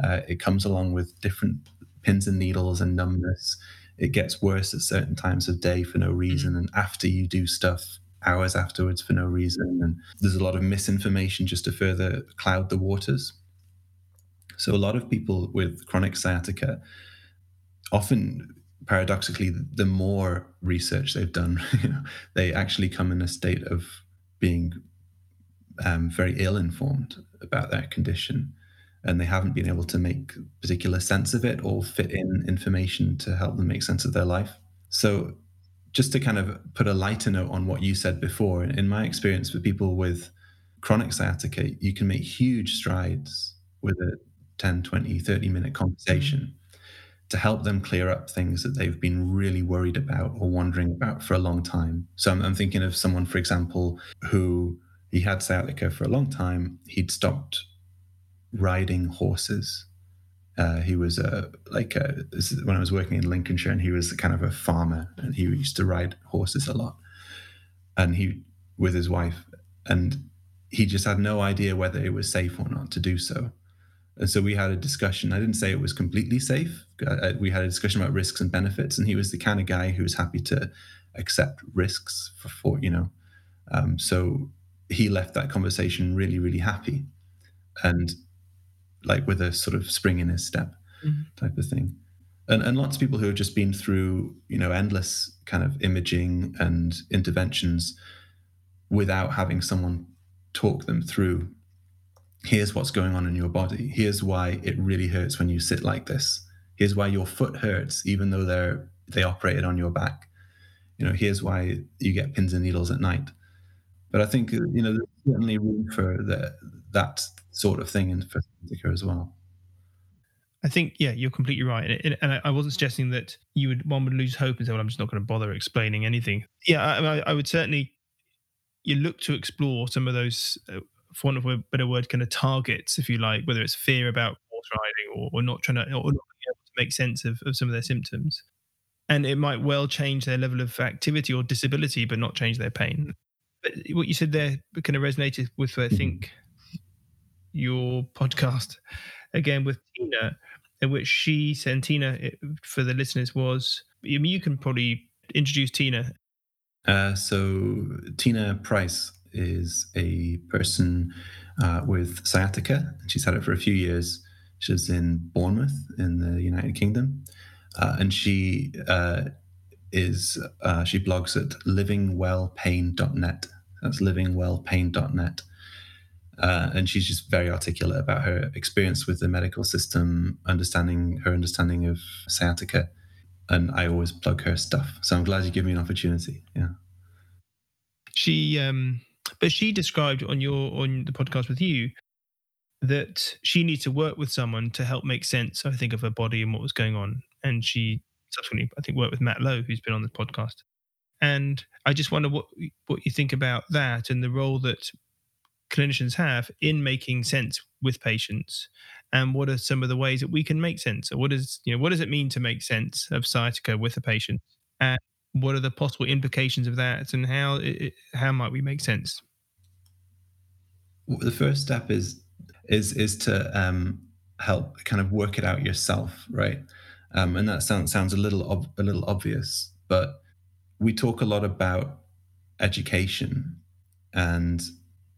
Uh, it comes along with different pins and needles and numbness. It gets worse at certain times of day for no reason, and after you do stuff hours afterwards for no reason. And there's a lot of misinformation just to further cloud the waters. So a lot of people with chronic sciatica often paradoxically the more research they've done (laughs) you know, they actually come in a state of being um, very ill informed about their condition and they haven't been able to make particular sense of it or fit in information to help them make sense of their life. So just to kind of put a lighter note on what you said before in my experience with people with chronic sciatica you can make huge strides with a 10 20 30 minute conversation to help them clear up things that they've been really worried about or wondering about for a long time. So I'm, I'm thinking of someone, for example, who he had sciatica for a long time. He'd stopped riding horses. Uh, he was a like a, when I was working in Lincolnshire, and he was kind of a farmer, and he used to ride horses a lot. And he with his wife, and he just had no idea whether it was safe or not to do so. And so we had a discussion. I didn't say it was completely safe. Uh, we had a discussion about risks and benefits, and he was the kind of guy who was happy to accept risks for, for you know. Um, so he left that conversation really, really happy, and like with a sort of spring in his step mm-hmm. type of thing. And, and lots of people who have just been through you know endless kind of imaging and interventions without having someone talk them through here's what's going on in your body. Here's why it really hurts when you sit like this. Here's why your foot hurts, even though they're they operated on your back. You know, here's why you get pins and needles at night. But I think you know there's certainly room for the, that sort of thing in sciatica as well. I think yeah, you're completely right, and, and I wasn't suggesting that you would one would lose hope and say, "Well, I'm just not going to bother explaining anything." Yeah, I, I would certainly you look to explore some of those uh, for want of a better word, kind of targets, if you like, whether it's fear about horse riding or, or not trying to, or not being able to make sense of, of some of their symptoms. And it might well change their level of activity or disability, but not change their pain. But what you said there kind of resonated with, I think, your podcast again with Tina, in which she said, Tina, for the listeners, was I mean, you can probably introduce Tina. Uh, so, Tina Price is a person uh, with sciatica. and She's had it for a few years. She's in Bournemouth in the United Kingdom. Uh, and she uh, is uh, she blogs at livingwellpain.net. That's livingwellpain.net. Uh, and she's just very articulate about her experience with the medical system, understanding her understanding of sciatica. And I always plug her stuff. So I'm glad you give me an opportunity. Yeah. She um but she described on your on the podcast with you that she needs to work with someone to help make sense, I think, of her body and what was going on. And she subsequently, I think, worked with Matt Lowe, who's been on this podcast. And I just wonder what what you think about that and the role that clinicians have in making sense with patients. And what are some of the ways that we can make sense? Or what is you know what does it mean to make sense of sciatica with a patient? And what are the possible implications of that? And how it, how might we make sense the first step is is is to um, help kind of work it out yourself right? Um, and that sounds sounds a little ob- a little obvious but we talk a lot about education and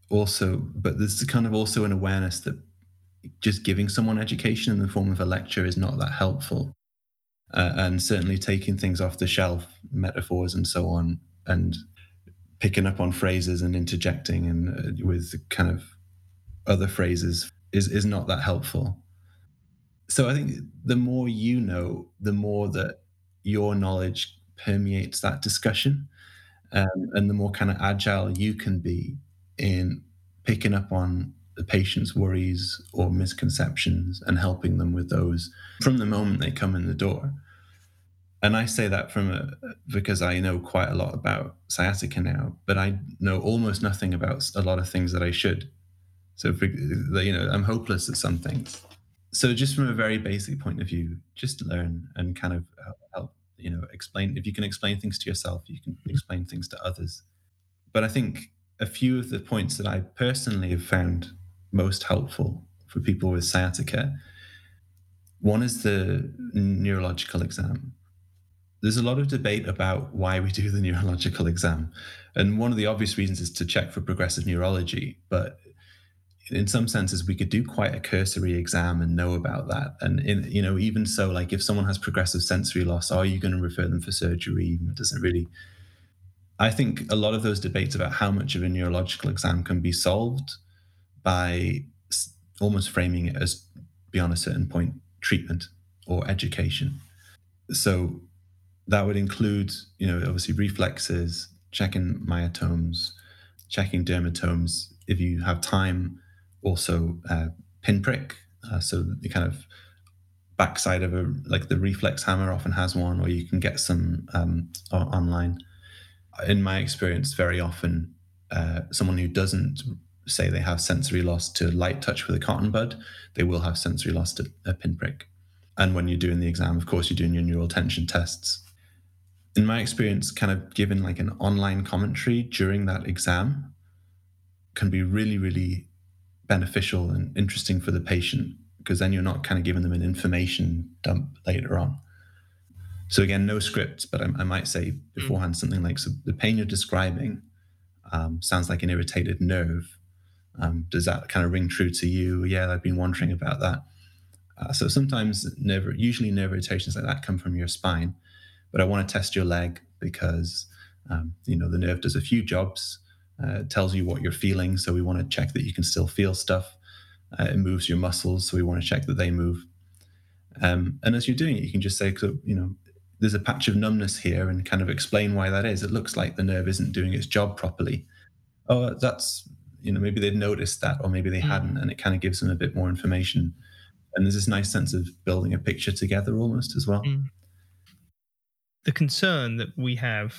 also but there's kind of also an awareness that just giving someone education in the form of a lecture is not that helpful. Uh, and certainly taking things off the shelf, metaphors and so on, and picking up on phrases and interjecting and uh, with kind of other phrases is is not that helpful. So I think the more you know, the more that your knowledge permeates that discussion, um, and the more kind of agile you can be in picking up on the patient's worries or misconceptions and helping them with those from the moment they come in the door and I say that from a, because I know quite a lot about sciatica now, but I know almost nothing about a lot of things that I should. So, for, you know, I'm hopeless at some things. So, just from a very basic point of view, just learn and kind of uh, help, you know, explain. If you can explain things to yourself, you can mm-hmm. explain things to others. But I think a few of the points that I personally have found most helpful for people with sciatica one is the neurological exam there's a lot of debate about why we do the neurological exam. And one of the obvious reasons is to check for progressive neurology. But in some senses, we could do quite a cursory exam and know about that. And in, you know, even so, like if someone has progressive sensory loss, are you going to refer them for surgery? It doesn't really. I think a lot of those debates about how much of a neurological exam can be solved by almost framing it as beyond a certain point treatment or education. So that would include, you know, obviously reflexes, checking myotomes, checking dermatomes. If you have time, also uh, pinprick. Uh, so the kind of backside of a like the reflex hammer often has one, or you can get some um, online. In my experience, very often uh, someone who doesn't say they have sensory loss to light touch with a cotton bud, they will have sensory loss to a pinprick. And when you're doing the exam, of course, you're doing your neural tension tests in my experience, kind of given like an online commentary during that exam can be really, really beneficial and interesting for the patient because then you're not kind of giving them an information dump later on. So again, no script, but I, I might say beforehand something like, "So the pain you're describing um, sounds like an irritated nerve. Um, does that kind of ring true to you? Yeah, I've been wondering about that." Uh, so sometimes nerve, usually nerve irritations like that come from your spine, but I want to test your leg because um, you know the nerve does a few jobs. Uh, it tells you what you're feeling, so we want to check that you can still feel stuff. Uh, it moves your muscles, so we want to check that they move. Um, and as you're doing it, you can just say, you know, there's a patch of numbness here, and kind of explain why that is. It looks like the nerve isn't doing its job properly. Oh, that's you know maybe they've noticed that, or maybe they mm. hadn't, and it kind of gives them a bit more information. And there's this nice sense of building a picture together almost as well. Mm the concern that we have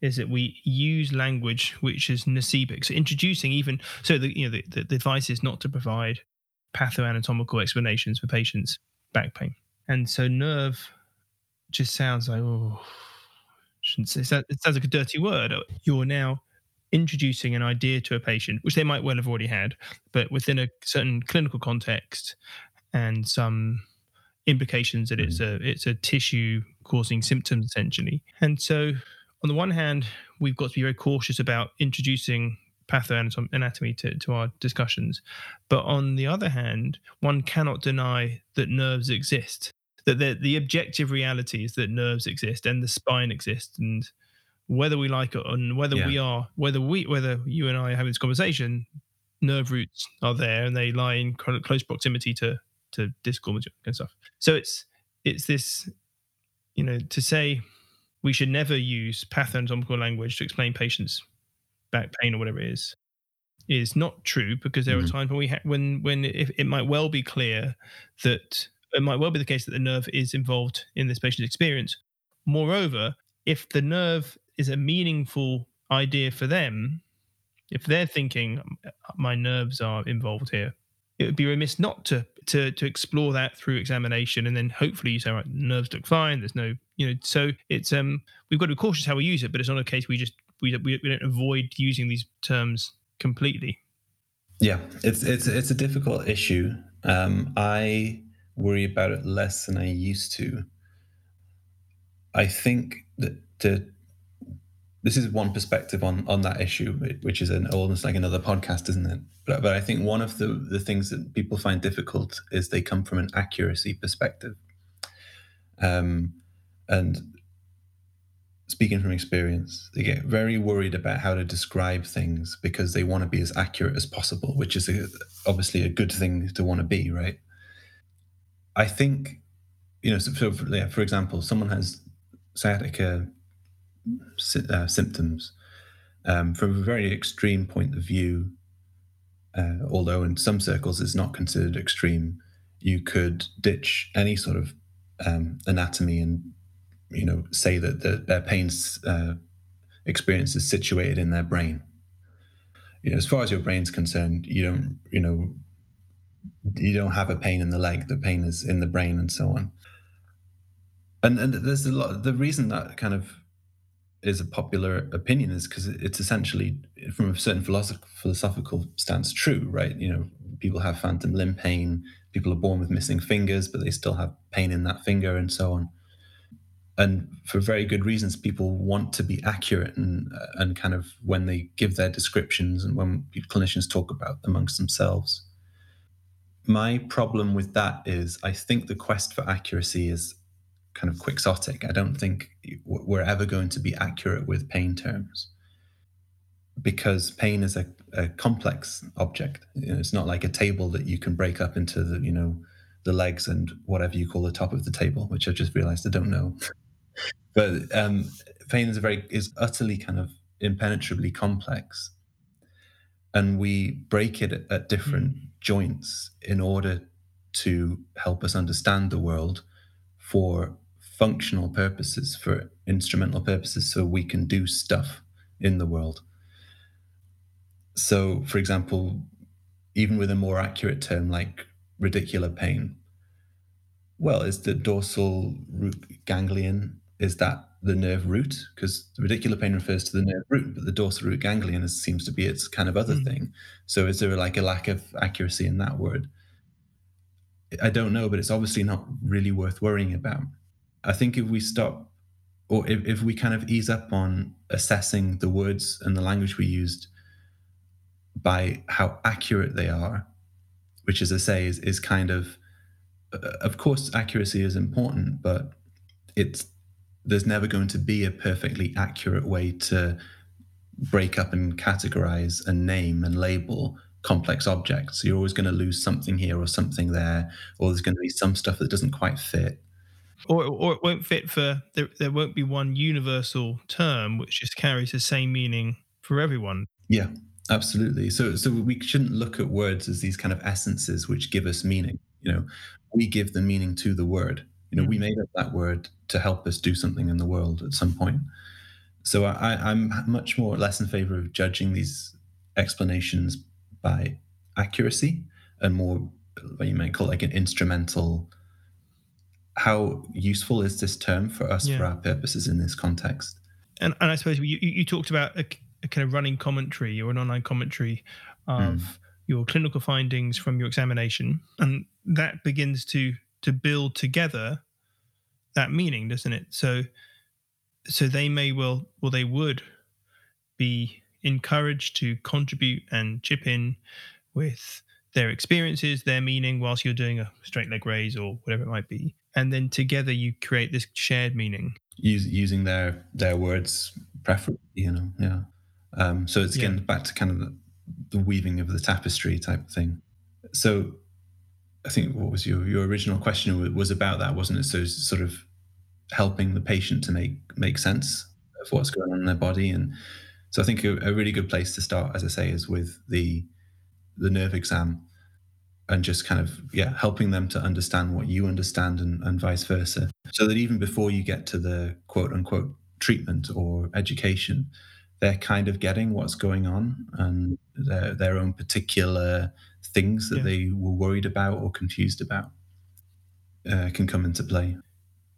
is that we use language which is nocebic. So introducing even so the you know the, the, the advice is not to provide pathoanatomical explanations for patients' back pain. And so nerve just sounds like oh shouldn't say that it sounds like a dirty word. You're now introducing an idea to a patient, which they might well have already had, but within a certain clinical context and some implications that it's mm. a it's a tissue causing symptoms essentially. And so, on the one hand, we've got to be very cautious about introducing pathoanatomy to, to our discussions. But on the other hand, one cannot deny that nerves exist, that the, the objective reality is that nerves exist and the spine exists. And whether we like it and whether yeah. we are, whether we, whether you and I are having this conversation, nerve roots are there and they lie in close proximity to, to discal and stuff. So it's, it's this you know, to say we should never use pathoanatomical language to explain patients' back pain or whatever it is is not true because there mm-hmm. are times when we ha- when when if, it might well be clear that it might well be the case that the nerve is involved in this patient's experience. Moreover, if the nerve is a meaningful idea for them, if they're thinking my nerves are involved here, it would be remiss not to to to explore that through examination and then hopefully you say right nerves look fine there's no you know so it's um we've got to be cautious how we use it but it's not a case we just we, we, we don't avoid using these terms completely. Yeah it's it's it's a difficult issue. Um i worry about it less than i used to. I think that to this is one perspective on on that issue, which is an almost like another podcast, isn't it? But but I think one of the the things that people find difficult is they come from an accuracy perspective. Um, and speaking from experience, they get very worried about how to describe things because they want to be as accurate as possible, which is a, obviously a good thing to want to be, right? I think, you know, so for, yeah, for example, someone has sciatica uh, symptoms. Um, from a very extreme point of view, uh, although in some circles it's not considered extreme, you could ditch any sort of um, anatomy and you know, say that the, their pain uh, experience is situated in their brain. You know, as far as your brain's concerned, you don't, you know, you don't have a pain in the leg. The pain is in the brain, and so on. And and there's a lot. The reason that kind of is a popular opinion is because it's essentially from a certain philosoph- philosophical stance true, right? You know, people have phantom limb pain. People are born with missing fingers, but they still have pain in that finger, and so on. And for very good reasons, people want to be accurate and and kind of when they give their descriptions and when clinicians talk about amongst themselves. My problem with that is I think the quest for accuracy is kind of quixotic. I don't think we're ever going to be accurate with pain terms because pain is a, a complex object. You know, it's not like a table that you can break up into the, you know, the legs and whatever you call the top of the table, which I just realized I don't know. (laughs) but um, pain is a very is utterly kind of impenetrably complex, and we break it at, at different mm. joints in order to help us understand the world for functional purposes, for instrumental purposes, so we can do stuff in the world. So, for example, even with a more accurate term like radicular pain, well, is the dorsal root ganglion, is that the nerve root? Because the radicular pain refers to the nerve root, but the dorsal root ganglion is, seems to be its kind of other mm. thing. So is there like a lack of accuracy in that word? I don't know, but it's obviously not really worth worrying about. I think if we stop or if, if we kind of ease up on assessing the words and the language we used by how accurate they are, which, as I say, is, is kind of, uh, of course, accuracy is important, but it's there's never going to be a perfectly accurate way to break up and categorize and name and label complex objects. You're always going to lose something here or something there, or there's going to be some stuff that doesn't quite fit or or it won't fit for there, there won't be one universal term which just carries the same meaning for everyone. Yeah absolutely. So so we shouldn't look at words as these kind of essences which give us meaning. You know we give the meaning to the word. You know mm-hmm. we made up that word to help us do something in the world at some point. So I, i'm much more less in favor of judging these explanations by accuracy and more what you might call like an instrumental how useful is this term for us yeah. for our purposes in this context? And, and I suppose you, you talked about a, a, kind of running commentary or an online commentary of mm. your clinical findings from your examination, and that begins to to build together that meaning, doesn't it? So, so they may well, well, they would be encouraged to contribute and chip in with their experiences, their meaning, whilst you're doing a straight leg raise or whatever it might be and then together you create this shared meaning. Use, using their their words preferably you know yeah. Um, so it's again yeah. back to kind of the, the, weaving of the tapestry type of thing. So i think what was your your original question was about that wasn't it? So sort of helping the patient to make make sense of what's going on in their body. And so i think a, a really good place to start as i say is with the the nerve exam and just kind of yeah helping them to understand what you understand and, and vice versa so that even before you get to the quote unquote treatment or education they're kind of getting what's going on and their, their own particular things that yeah. they were worried about or confused about uh, can come into play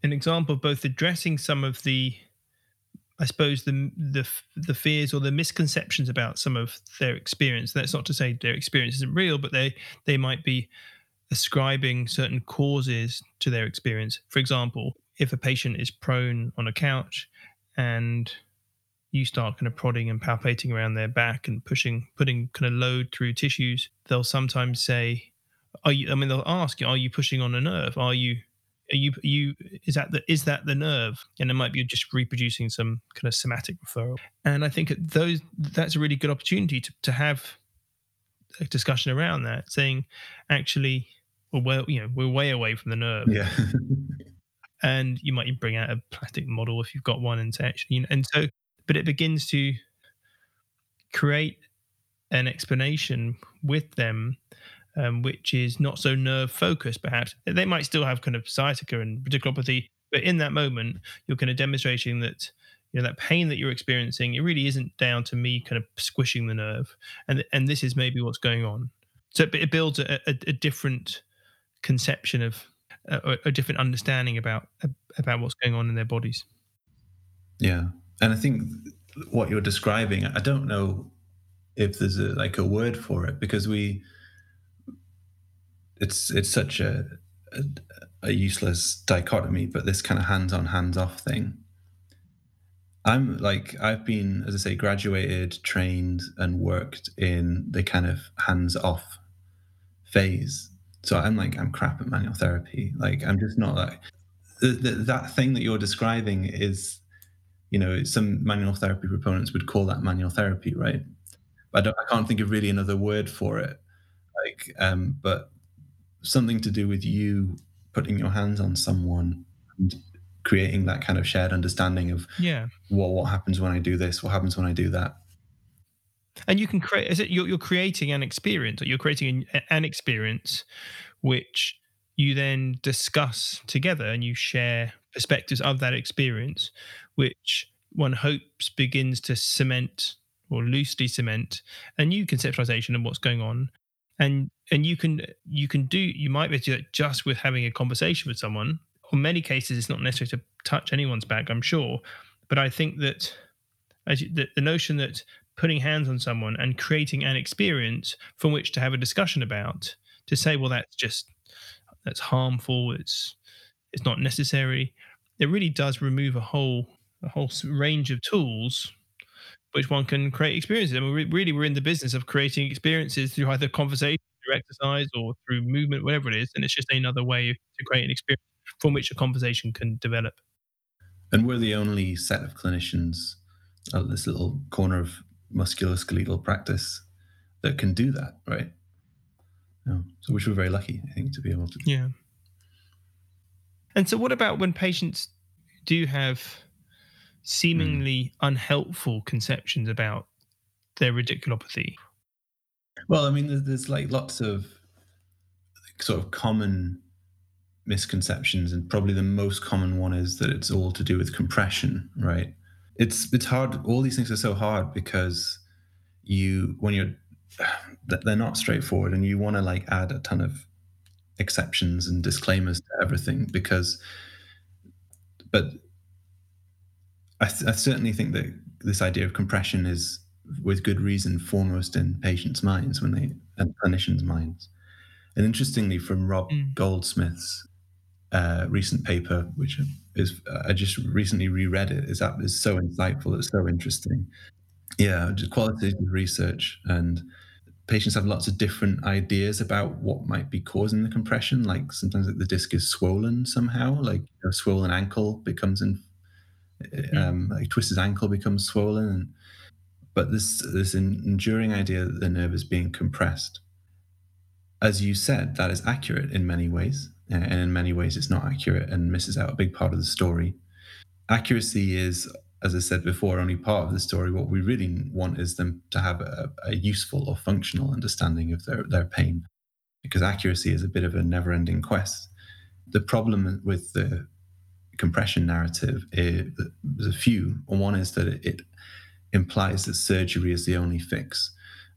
an example of both addressing some of the I suppose the the the fears or the misconceptions about some of their experience. That's not to say their experience isn't real, but they they might be ascribing certain causes to their experience. For example, if a patient is prone on a couch and you start kind of prodding and palpating around their back and pushing, putting kind of load through tissues, they'll sometimes say, "Are you?" I mean, they'll ask, you, "Are you pushing on a nerve? Are you are you are you is that the is that the nerve? And it might be just reproducing some kind of somatic referral. And i think those that's a really good opportunity to, to have a discussion around that saying actually well, well you know we're way away from the nerve. Yeah. (laughs) And you might bring out a plastic model if you've got one and say actually you know, and so but it begins to create an explanation with them um, which is not so nerve focused, perhaps. They might still have kind of sciatica and radiculopathy, But in that moment, you're kind of demonstrating that you know that pain that you're experiencing it really isn't down to me kind of squishing the nerve and and this is maybe what's going on. So it builds a, a, a different conception of a, a, different understanding about about what's going on in their bodies. Yeah. And i think what you're describing i don't know if there's a, like a word for it because we it's it's such a, a, a useless dichotomy but this kind of hands-on hands-off thing I'm like I've been, as I say, graduated, trained, and worked in the kind of hands-off phase. So I'm like I'm crap at manual therapy. Like I'm just not like the, that thing that you're describing is, you know, some manual therapy proponents would call that manual therapy, right? I, I can't think of really another word for it. Like, um, but something to do with you putting your hands on someone and creating that kind of shared understanding of yeah. Well what happens when i do this? What happens when i do that? And you can create is it you're, you're creating an experience or you're creating an, an experience which you then discuss together and you share perspectives of that experience which one hopes begins to cement or loosely cement a new conceptualization of what's going on and and you can you can do you might be able to do that just with having a conversation with someone in many cases, it's not necessary to touch anyone's back, I'm sure. But I think that as you, the, the notion that putting hands on someone and creating an experience from which to have a discussion about, to say, well, that's just that's harmful, it's it's not necessary. It really does remove a whole a whole range of tools which one can create experiences. I mean, really, we're in the business of creating experiences through either conversation, through exercise, or through movement, whatever it is. And it's just another way to create an experience from which a conversation can develop. And we're the only set of clinicians at this little corner of musculoskeletal practice that can do that, right? Yeah. So, which we're very lucky, I think, to be able to. Yeah. And so, what about when patients do have seemingly mm. unhelpful conceptions about their radiculopathy? Well, I mean, there's, there's like lots of sort of common misconceptions, and probably the most common one is that it's all to do with compression, right? It's it's hard. All these things are so hard because you when you're (sighs) they're not straightforward, and you want to like add a ton of exceptions and disclaimers to everything because, but I, I certainly think that this idea of compression is with good reason foremost in patients' minds when they and clinicians' minds. And interestingly, from Rob mm. Goldsmith's uh, recent paper, which is I just recently reread it. is that is so insightful. It's so interesting. Yeah, just qualitative research and patients have lots of different ideas about what might be causing the compression. Like sometimes like the disc is swollen somehow, like a swollen ankle becomes in, um, like his ankle becomes swollen. And, but this this enduring idea that the nerve is being compressed. As you said, that is accurate in many ways and in many ways it's not accurate and misses out a big part of the story. Accuracy is, as I said before, only part of the story. What we really want is them to have a, a useful or functional understanding of their, their pain, because accuracy is a bit of a never ending quest. The problem with the compression narrative is there's a few. One is that it, it implies that surgery is the only fix.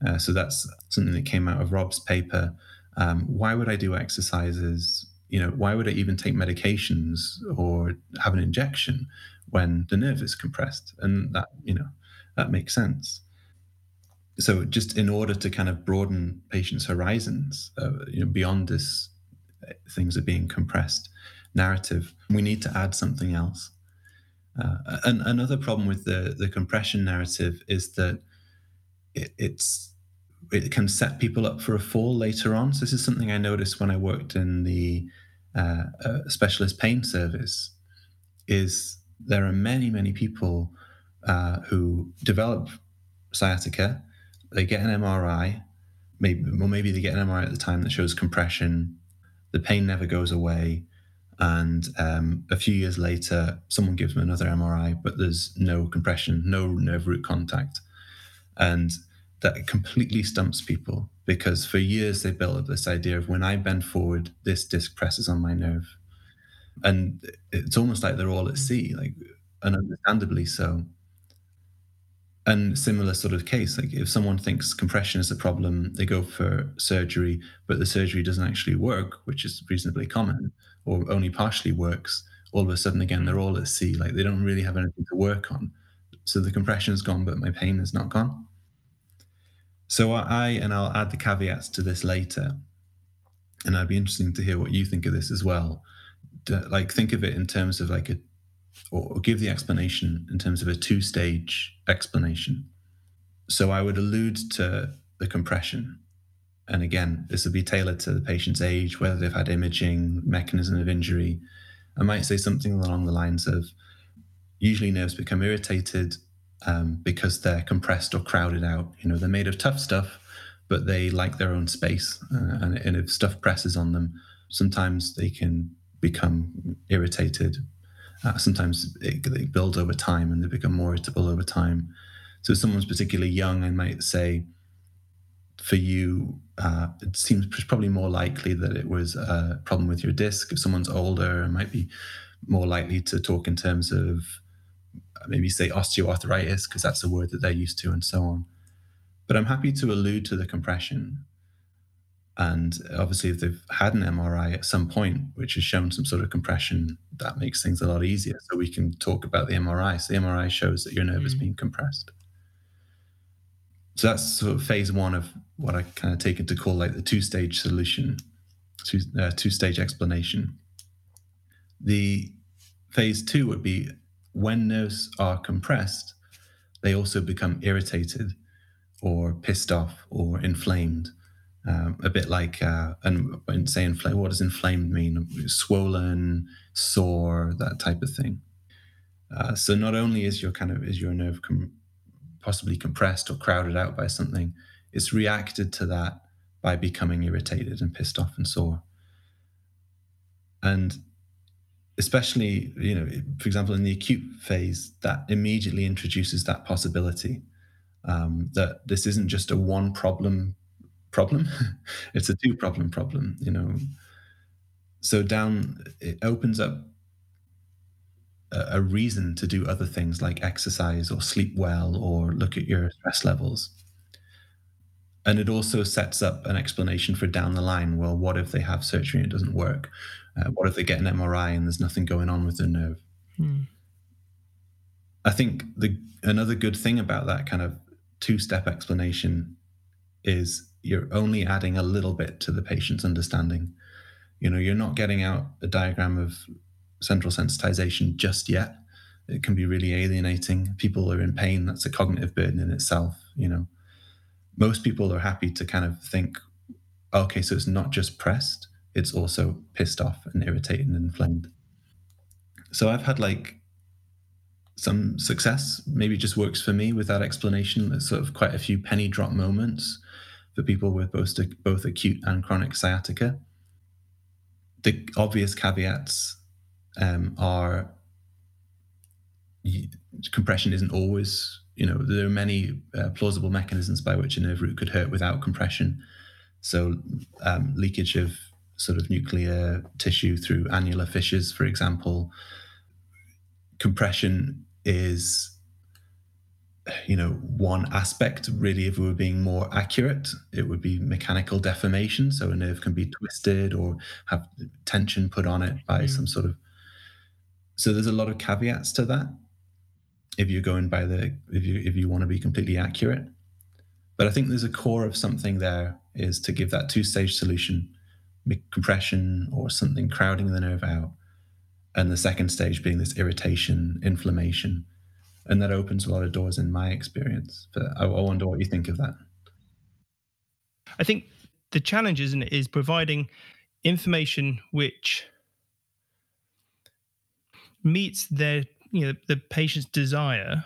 Uh, so that's something that came out of Rob's paper. Um, why would I do exercises you know, why would I even take medications or have an injection when the nerve is compressed? And that, you know, that makes sense. So just in order to kind of broaden patients' horizons, uh, you know, beyond this, uh, things are being compressed narrative, we need to add something else. Uh, and another problem with the the compression narrative is that it, it's it can set people up for a fall later on. So this is something I noticed when I worked in the uh, uh, specialist pain service. Is there are many many people uh, who develop sciatica, they get an MRI, maybe well maybe they get an MRI at the time that shows compression, the pain never goes away, and um, a few years later someone gives them another MRI, but there's no compression, no nerve root contact, and that completely stumps people because for years they built up this idea of when I bend forward, this disc presses on my nerve. and it's almost like they're all at sea, like, and understandably so. And similar sort of case, like if someone thinks compression is a problem, they go for surgery, but the surgery doesn't actually work, which is reasonably common, or only partially works. All of a sudden, again, they're all at sea, like they don't really have anything to work on. So the compression is gone, but my pain is not gone. So I, and I'll add the caveats to this later, and I'd be interesting to hear what you think of this as well. Like, think of it in terms of like a, or give the explanation in terms of a two stage explanation. So I would allude to the compression. And again, this would be tailored to the patient's age, whether they've had imaging, mechanism of injury. I might say something along the lines of usually nerves become irritated um, because they're compressed or crowded out. You know, they're made of tough stuff, but they like their own space. Uh, and, and if stuff presses on them, sometimes they can become irritated. Uh, sometimes it, they build over time and they become more irritable over time. So, if someone's particularly young, I might say, for you, uh, it seems probably more likely that it was a problem with your disc. If someone's older, it might be more likely to talk in terms of maybe say osteoarthritis because that's a word that they're used to and so on. But I'm happy to allude to the compression. And obviously, if they've had an MRI at some point, which has shown some sort of compression, that makes things a lot easier. So we can talk about the MRI. So the MRI shows that your nerve mm. is being compressed. So that's sort of phase one of what I kind of take it to call like the two stage solution, two, uh, two stage explanation. The phase two would be when nerves are compressed, they also become irritated or pissed off or inflamed. Um, a bit like, uh, and say inflamed, what does inflamed mean? Swollen, sore, that type of thing. Uh, so not only is your kind of is your nerve com- possibly compressed or crowded out by something, it's reacted to that by becoming irritated and pissed off and sore. And especially you know for example in the acute phase that immediately introduces that possibility um, that this isn't just a one problem problem (laughs) it's a two problem problem you know so down it opens up a, reason to do other things like exercise or sleep well or look at your stress levels and it also sets up an explanation for down the line well what if they have surgery and it doesn't work uh, what if they get an MRI and there's nothing going on with the nerve? Hmm. I think the another good thing about that kind of two-step explanation is you're only adding a little bit to the patient's understanding. You know, you're not getting out a diagram of central sensitization just yet. It can be really alienating. People are in pain. That's a cognitive burden in itself. You know, most people are happy to kind of think, okay, so it's not just pressed it's also pissed off and irritated and inflamed. So I've had like some success, maybe just works for me with that explanation. There's sort of quite a few penny drop moments for people with both, both acute and chronic sciatica. The obvious caveats um, are compression isn't always, you know, there are many uh, plausible mechanisms by which a nerve root could hurt without compression. So, um, leakage of sort of nuclear tissue through annular fissures, for example. Compression is you know one aspect really if we were being more accurate it would be mechanical deformation so a nerve can be twisted or have tension put on it by mm. some sort of so there's a lot of caveats to that if you're going by the if you if you want to be completely accurate but i think there's a core of something there is to give that two stage solution compression or something crowding the nerve out. And the second stage being this irritation, inflammation. And that opens a lot of doors in my experience. But I, I wonder what you think of that. I think the challenge, isn't it, is providing information which meets their you know the patient's desire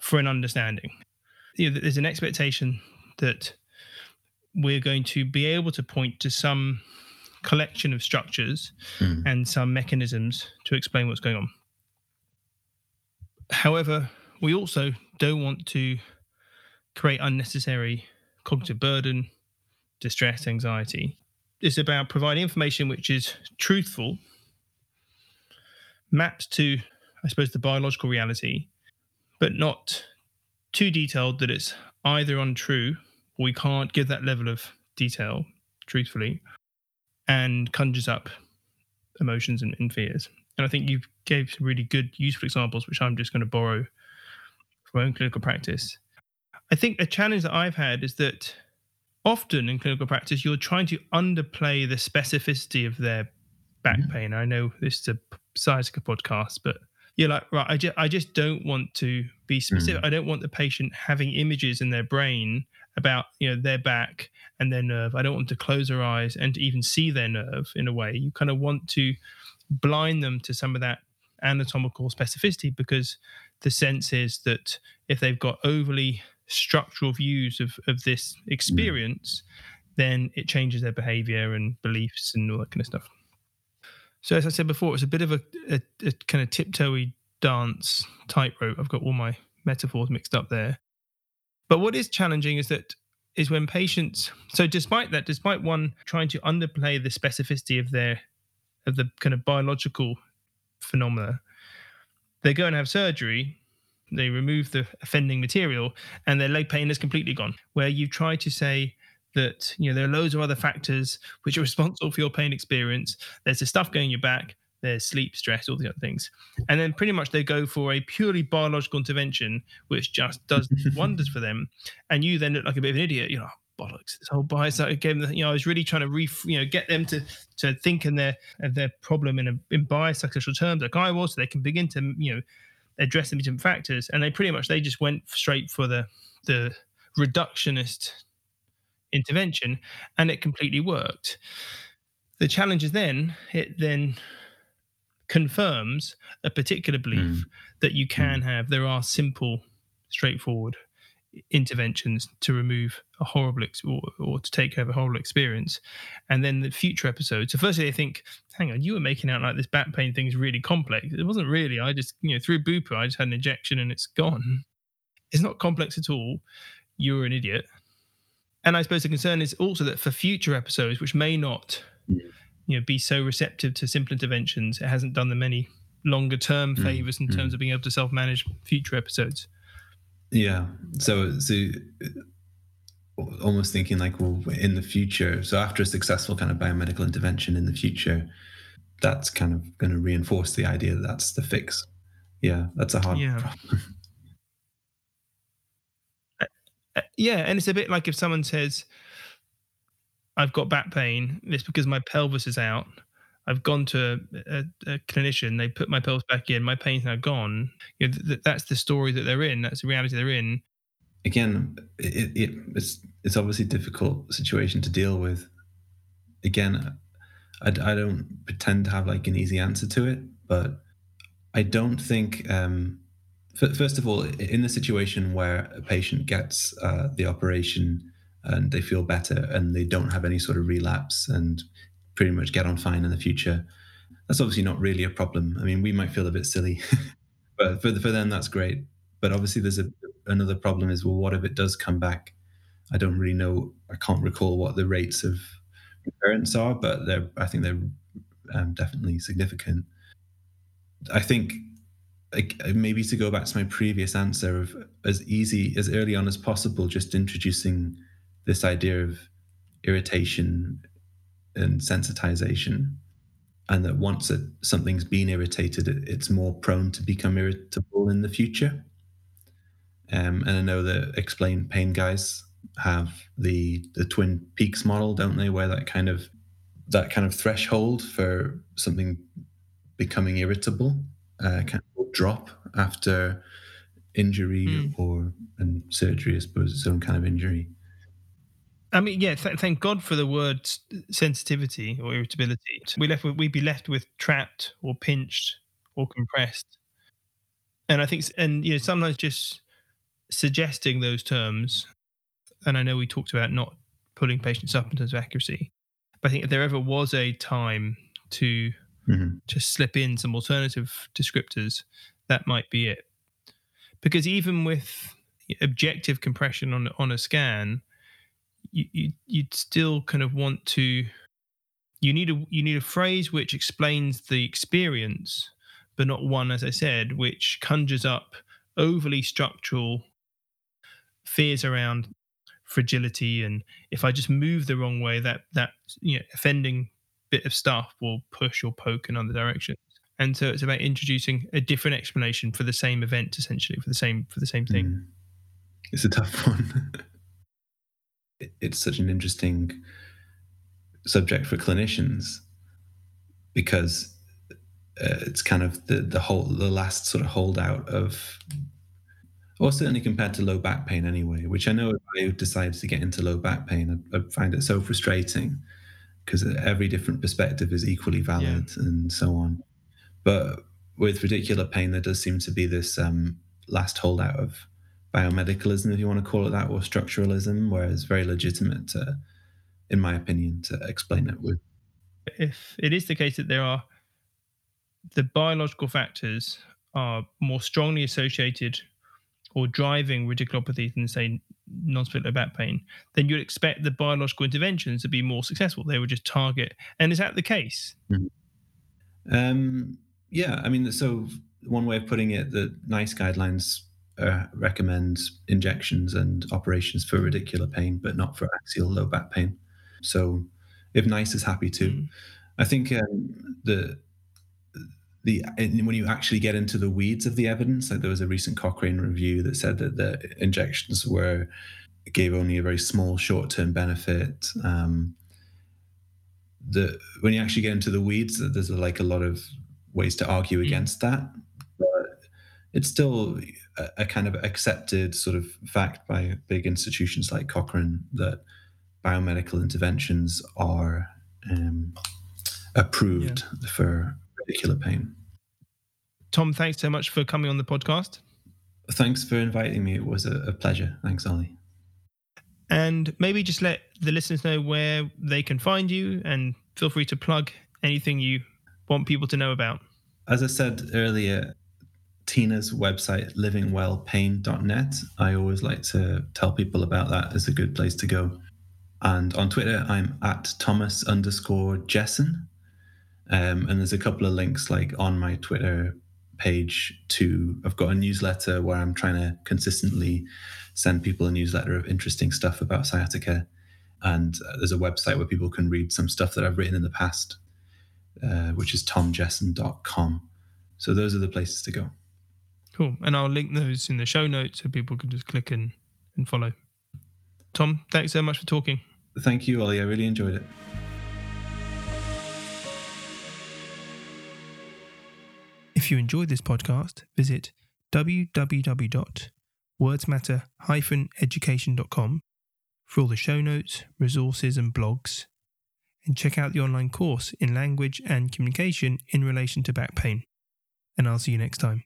for an understanding. You know, there's an expectation that we're going to be able to point to some collection of structures mm. and some mechanisms to explain what's going on. However, we also don't want to create unnecessary cognitive burden, distress, anxiety. It's about providing information which is truthful mapped to, I suppose, the biological reality, but not too detailed that it's either untrue or we can't give that level of detail truthfully and conjures up emotions and, and fears. And I think you gave some really good, useful examples, which I'm just going to borrow from my own clinical practice. I think a challenge that I've had is that often in clinical practice, you're trying to underplay the specificity of their back mm-hmm. pain. I know this is a sciatica podcast, but you're like, right, I just, I just don't want to be specific. Mm. I don't want the patient having images in their brain about, you know, their back and their nerve. I don't want them to close their eyes and to even see their nerve in a way. You kind of want to blind them to some of that anatomical specificity because the sense is that if they've got overly structural views of, of this experience, then it changes their behavior and beliefs and all that kind of stuff. So, as I said before, it's a bit of a, a, a kind of tiptoey dance tightrope. I've got all my metaphors mixed up there. But what is challenging is that is when patients so despite that despite one trying to underplay the specificity of their of the kind of biological phenomena they go and have surgery they remove the offending material and their leg pain is completely gone where you try to say that you know there are loads of other factors which are responsible for your pain experience. There's the stuff going in your back there's sleep stress all the other things. And then pretty much they go for a purely biological intervention which just does (laughs) wonders for them. And you then look like a bit of an idiot. You know oh, bollocks this whole bicycle game you know i was really trying to re you know get them to to think in their of their problem in a in biopsychosocial terms like i was so they can begin to you know address the different factors, and they pretty much they just went straight for the the reductionist intervention, and it completely worked. The challenge is then it then confirms a particular belief mm. that you can mm. have. There are simple, straightforward interventions to remove a horrible ex- or, or, to take over a horrible experience and then the future episodes so firstly they think hang on you were making out like this back pain thing is really complex it wasn't really i just you know through bupa i just had an injection and it's gone it's not complex at all you're an idiot and i suppose the concern is also that for future episodes which may not you know be so receptive to simple interventions it hasn't done them any longer term mm, favors in mm. terms of being able to self manage future episodes yeah. So, so almost thinking like, well, in the future, so after a successful kind of biomedical intervention in the future, that's kind of going to reinforce the idea that that's the fix. Yeah, that's a hard yeah. problem. (laughs) Uh, yeah, and it's a bit like if someone says, "I've got back pain. It's because my pelvis is out." I've gone to a, a, clinician. They put my pelvis back in. My pain's now gone. You know, th- that's the story that they're in. That's the reality they're in. Again, it, it, it's it's obviously a difficult situation to deal with. Again, I, I don't pretend to have like an easy answer to it, but I don't think. Um, first of all, in the situation where a patient gets uh, the operation and they feel better and they don't have any sort of relapse and pretty much get on fine in the future. That's obviously not really a problem. I mean, we might feel a bit silly, (laughs) but for for them that's great. But obviously, there's a, another problem is well, what if it does come back? I don't really know. I can't recall what the rates of recurrence are, but they're I think they're um, definitely significant. I think like, maybe to go back to my previous answer of as easy as early on as possible, just introducing this idea of irritation and sensitization. And that once it, something's been irritated it, it's more prone to become irritable in the future. Um, and i know the explain pain guys have the the twin peaks model don't they? Where that kind of that kind of threshold for something becoming irritable uh, drop after injury mm. or and surgery i suppose its own kind of injury I mean, yeah. Th- thank God for the word sensitivity or irritability. We left with, we'd be left with trapped or pinched or compressed. And I think, and you know, sometimes just suggesting those terms. And I know we talked about not pulling patients up in terms of accuracy, but I think if there ever was a time to mm-hmm. to slip in some alternative descriptors, that might be it. Because even with objective compression on on a scan you, you you'd still kind of want to you need a you need a phrase which explains the experience but not one, as I said, which conjures up overly structural fears around fragility and if I just move the wrong way, that that you know offending bit of stuff will push or poke in other directions. And so it's about introducing a different explanation for the same event, essentially for the same for the same thing. Mm. It's a tough (laughs) one. it's such an interesting subject for clinicians because uh, it's kind of the the whole the last sort of holdout of or certainly compared to low back pain anyway which i know if i decided to get into low back pain i, I find it so frustrating because every different perspective is equally valid yeah. and so on but with radicular pain there does seem to be this um, last holdout of biomedicalism if you want to call it that or structuralism where it's very legitimate to in my opinion to explain it with if it is the case that there are the biological factors are more strongly associated or driving radiculopathy than say non-specific low back pain, then you'd expect the biological interventions to be more successful. They would just target. And is that the case? Mm-hmm. Um, yeah, I mean, so one way of putting it, the NICE guidelines uh, recommend injections and operations for radicular pain, but not for axial low back pain. So if NICE is happy to, mm. I think um, the the when you actually get into the weeds of the evidence, like there was a recent Cochrane review that said that the injections were gave only a very small short term benefit. Um, the when you actually get into the weeds, there's like a lot of ways to argue mm. against that, but it's still a, a, kind of accepted sort of fact by big institutions like Cochrane that biomedical interventions are um, approved yeah. for radicular pain. Tom, thanks so much for coming on the podcast. Thanks for inviting me. It was a, a pleasure. Thanks, Ollie. And maybe just let the listeners know where they can find you and feel free to plug anything you want people to know about. As I said earlier, Tina's website, livingwellpain.net. I always like to tell people about that as a good place to go. And on Twitter, I'm at Thomas underscore Jesson. Um, and there's a couple of links like on my Twitter page to I've got a newsletter where I'm trying to consistently send people a newsletter of interesting stuff about sciatica. And uh, there's a website where people can read some stuff that I've written in the past, uh, which is tomjesson.com. So those are the places to go. Cool. And I'll link those in the show notes so people can just click and, and follow. Tom, thanks so much for talking. Thank you, Ollie. I really enjoyed it. You enjoyed this podcast, visit www.wordsmatter-education.com for all the show notes, resources, and blogs, and check out the online course in language and communication in relation to back pain. And I'll see you next time.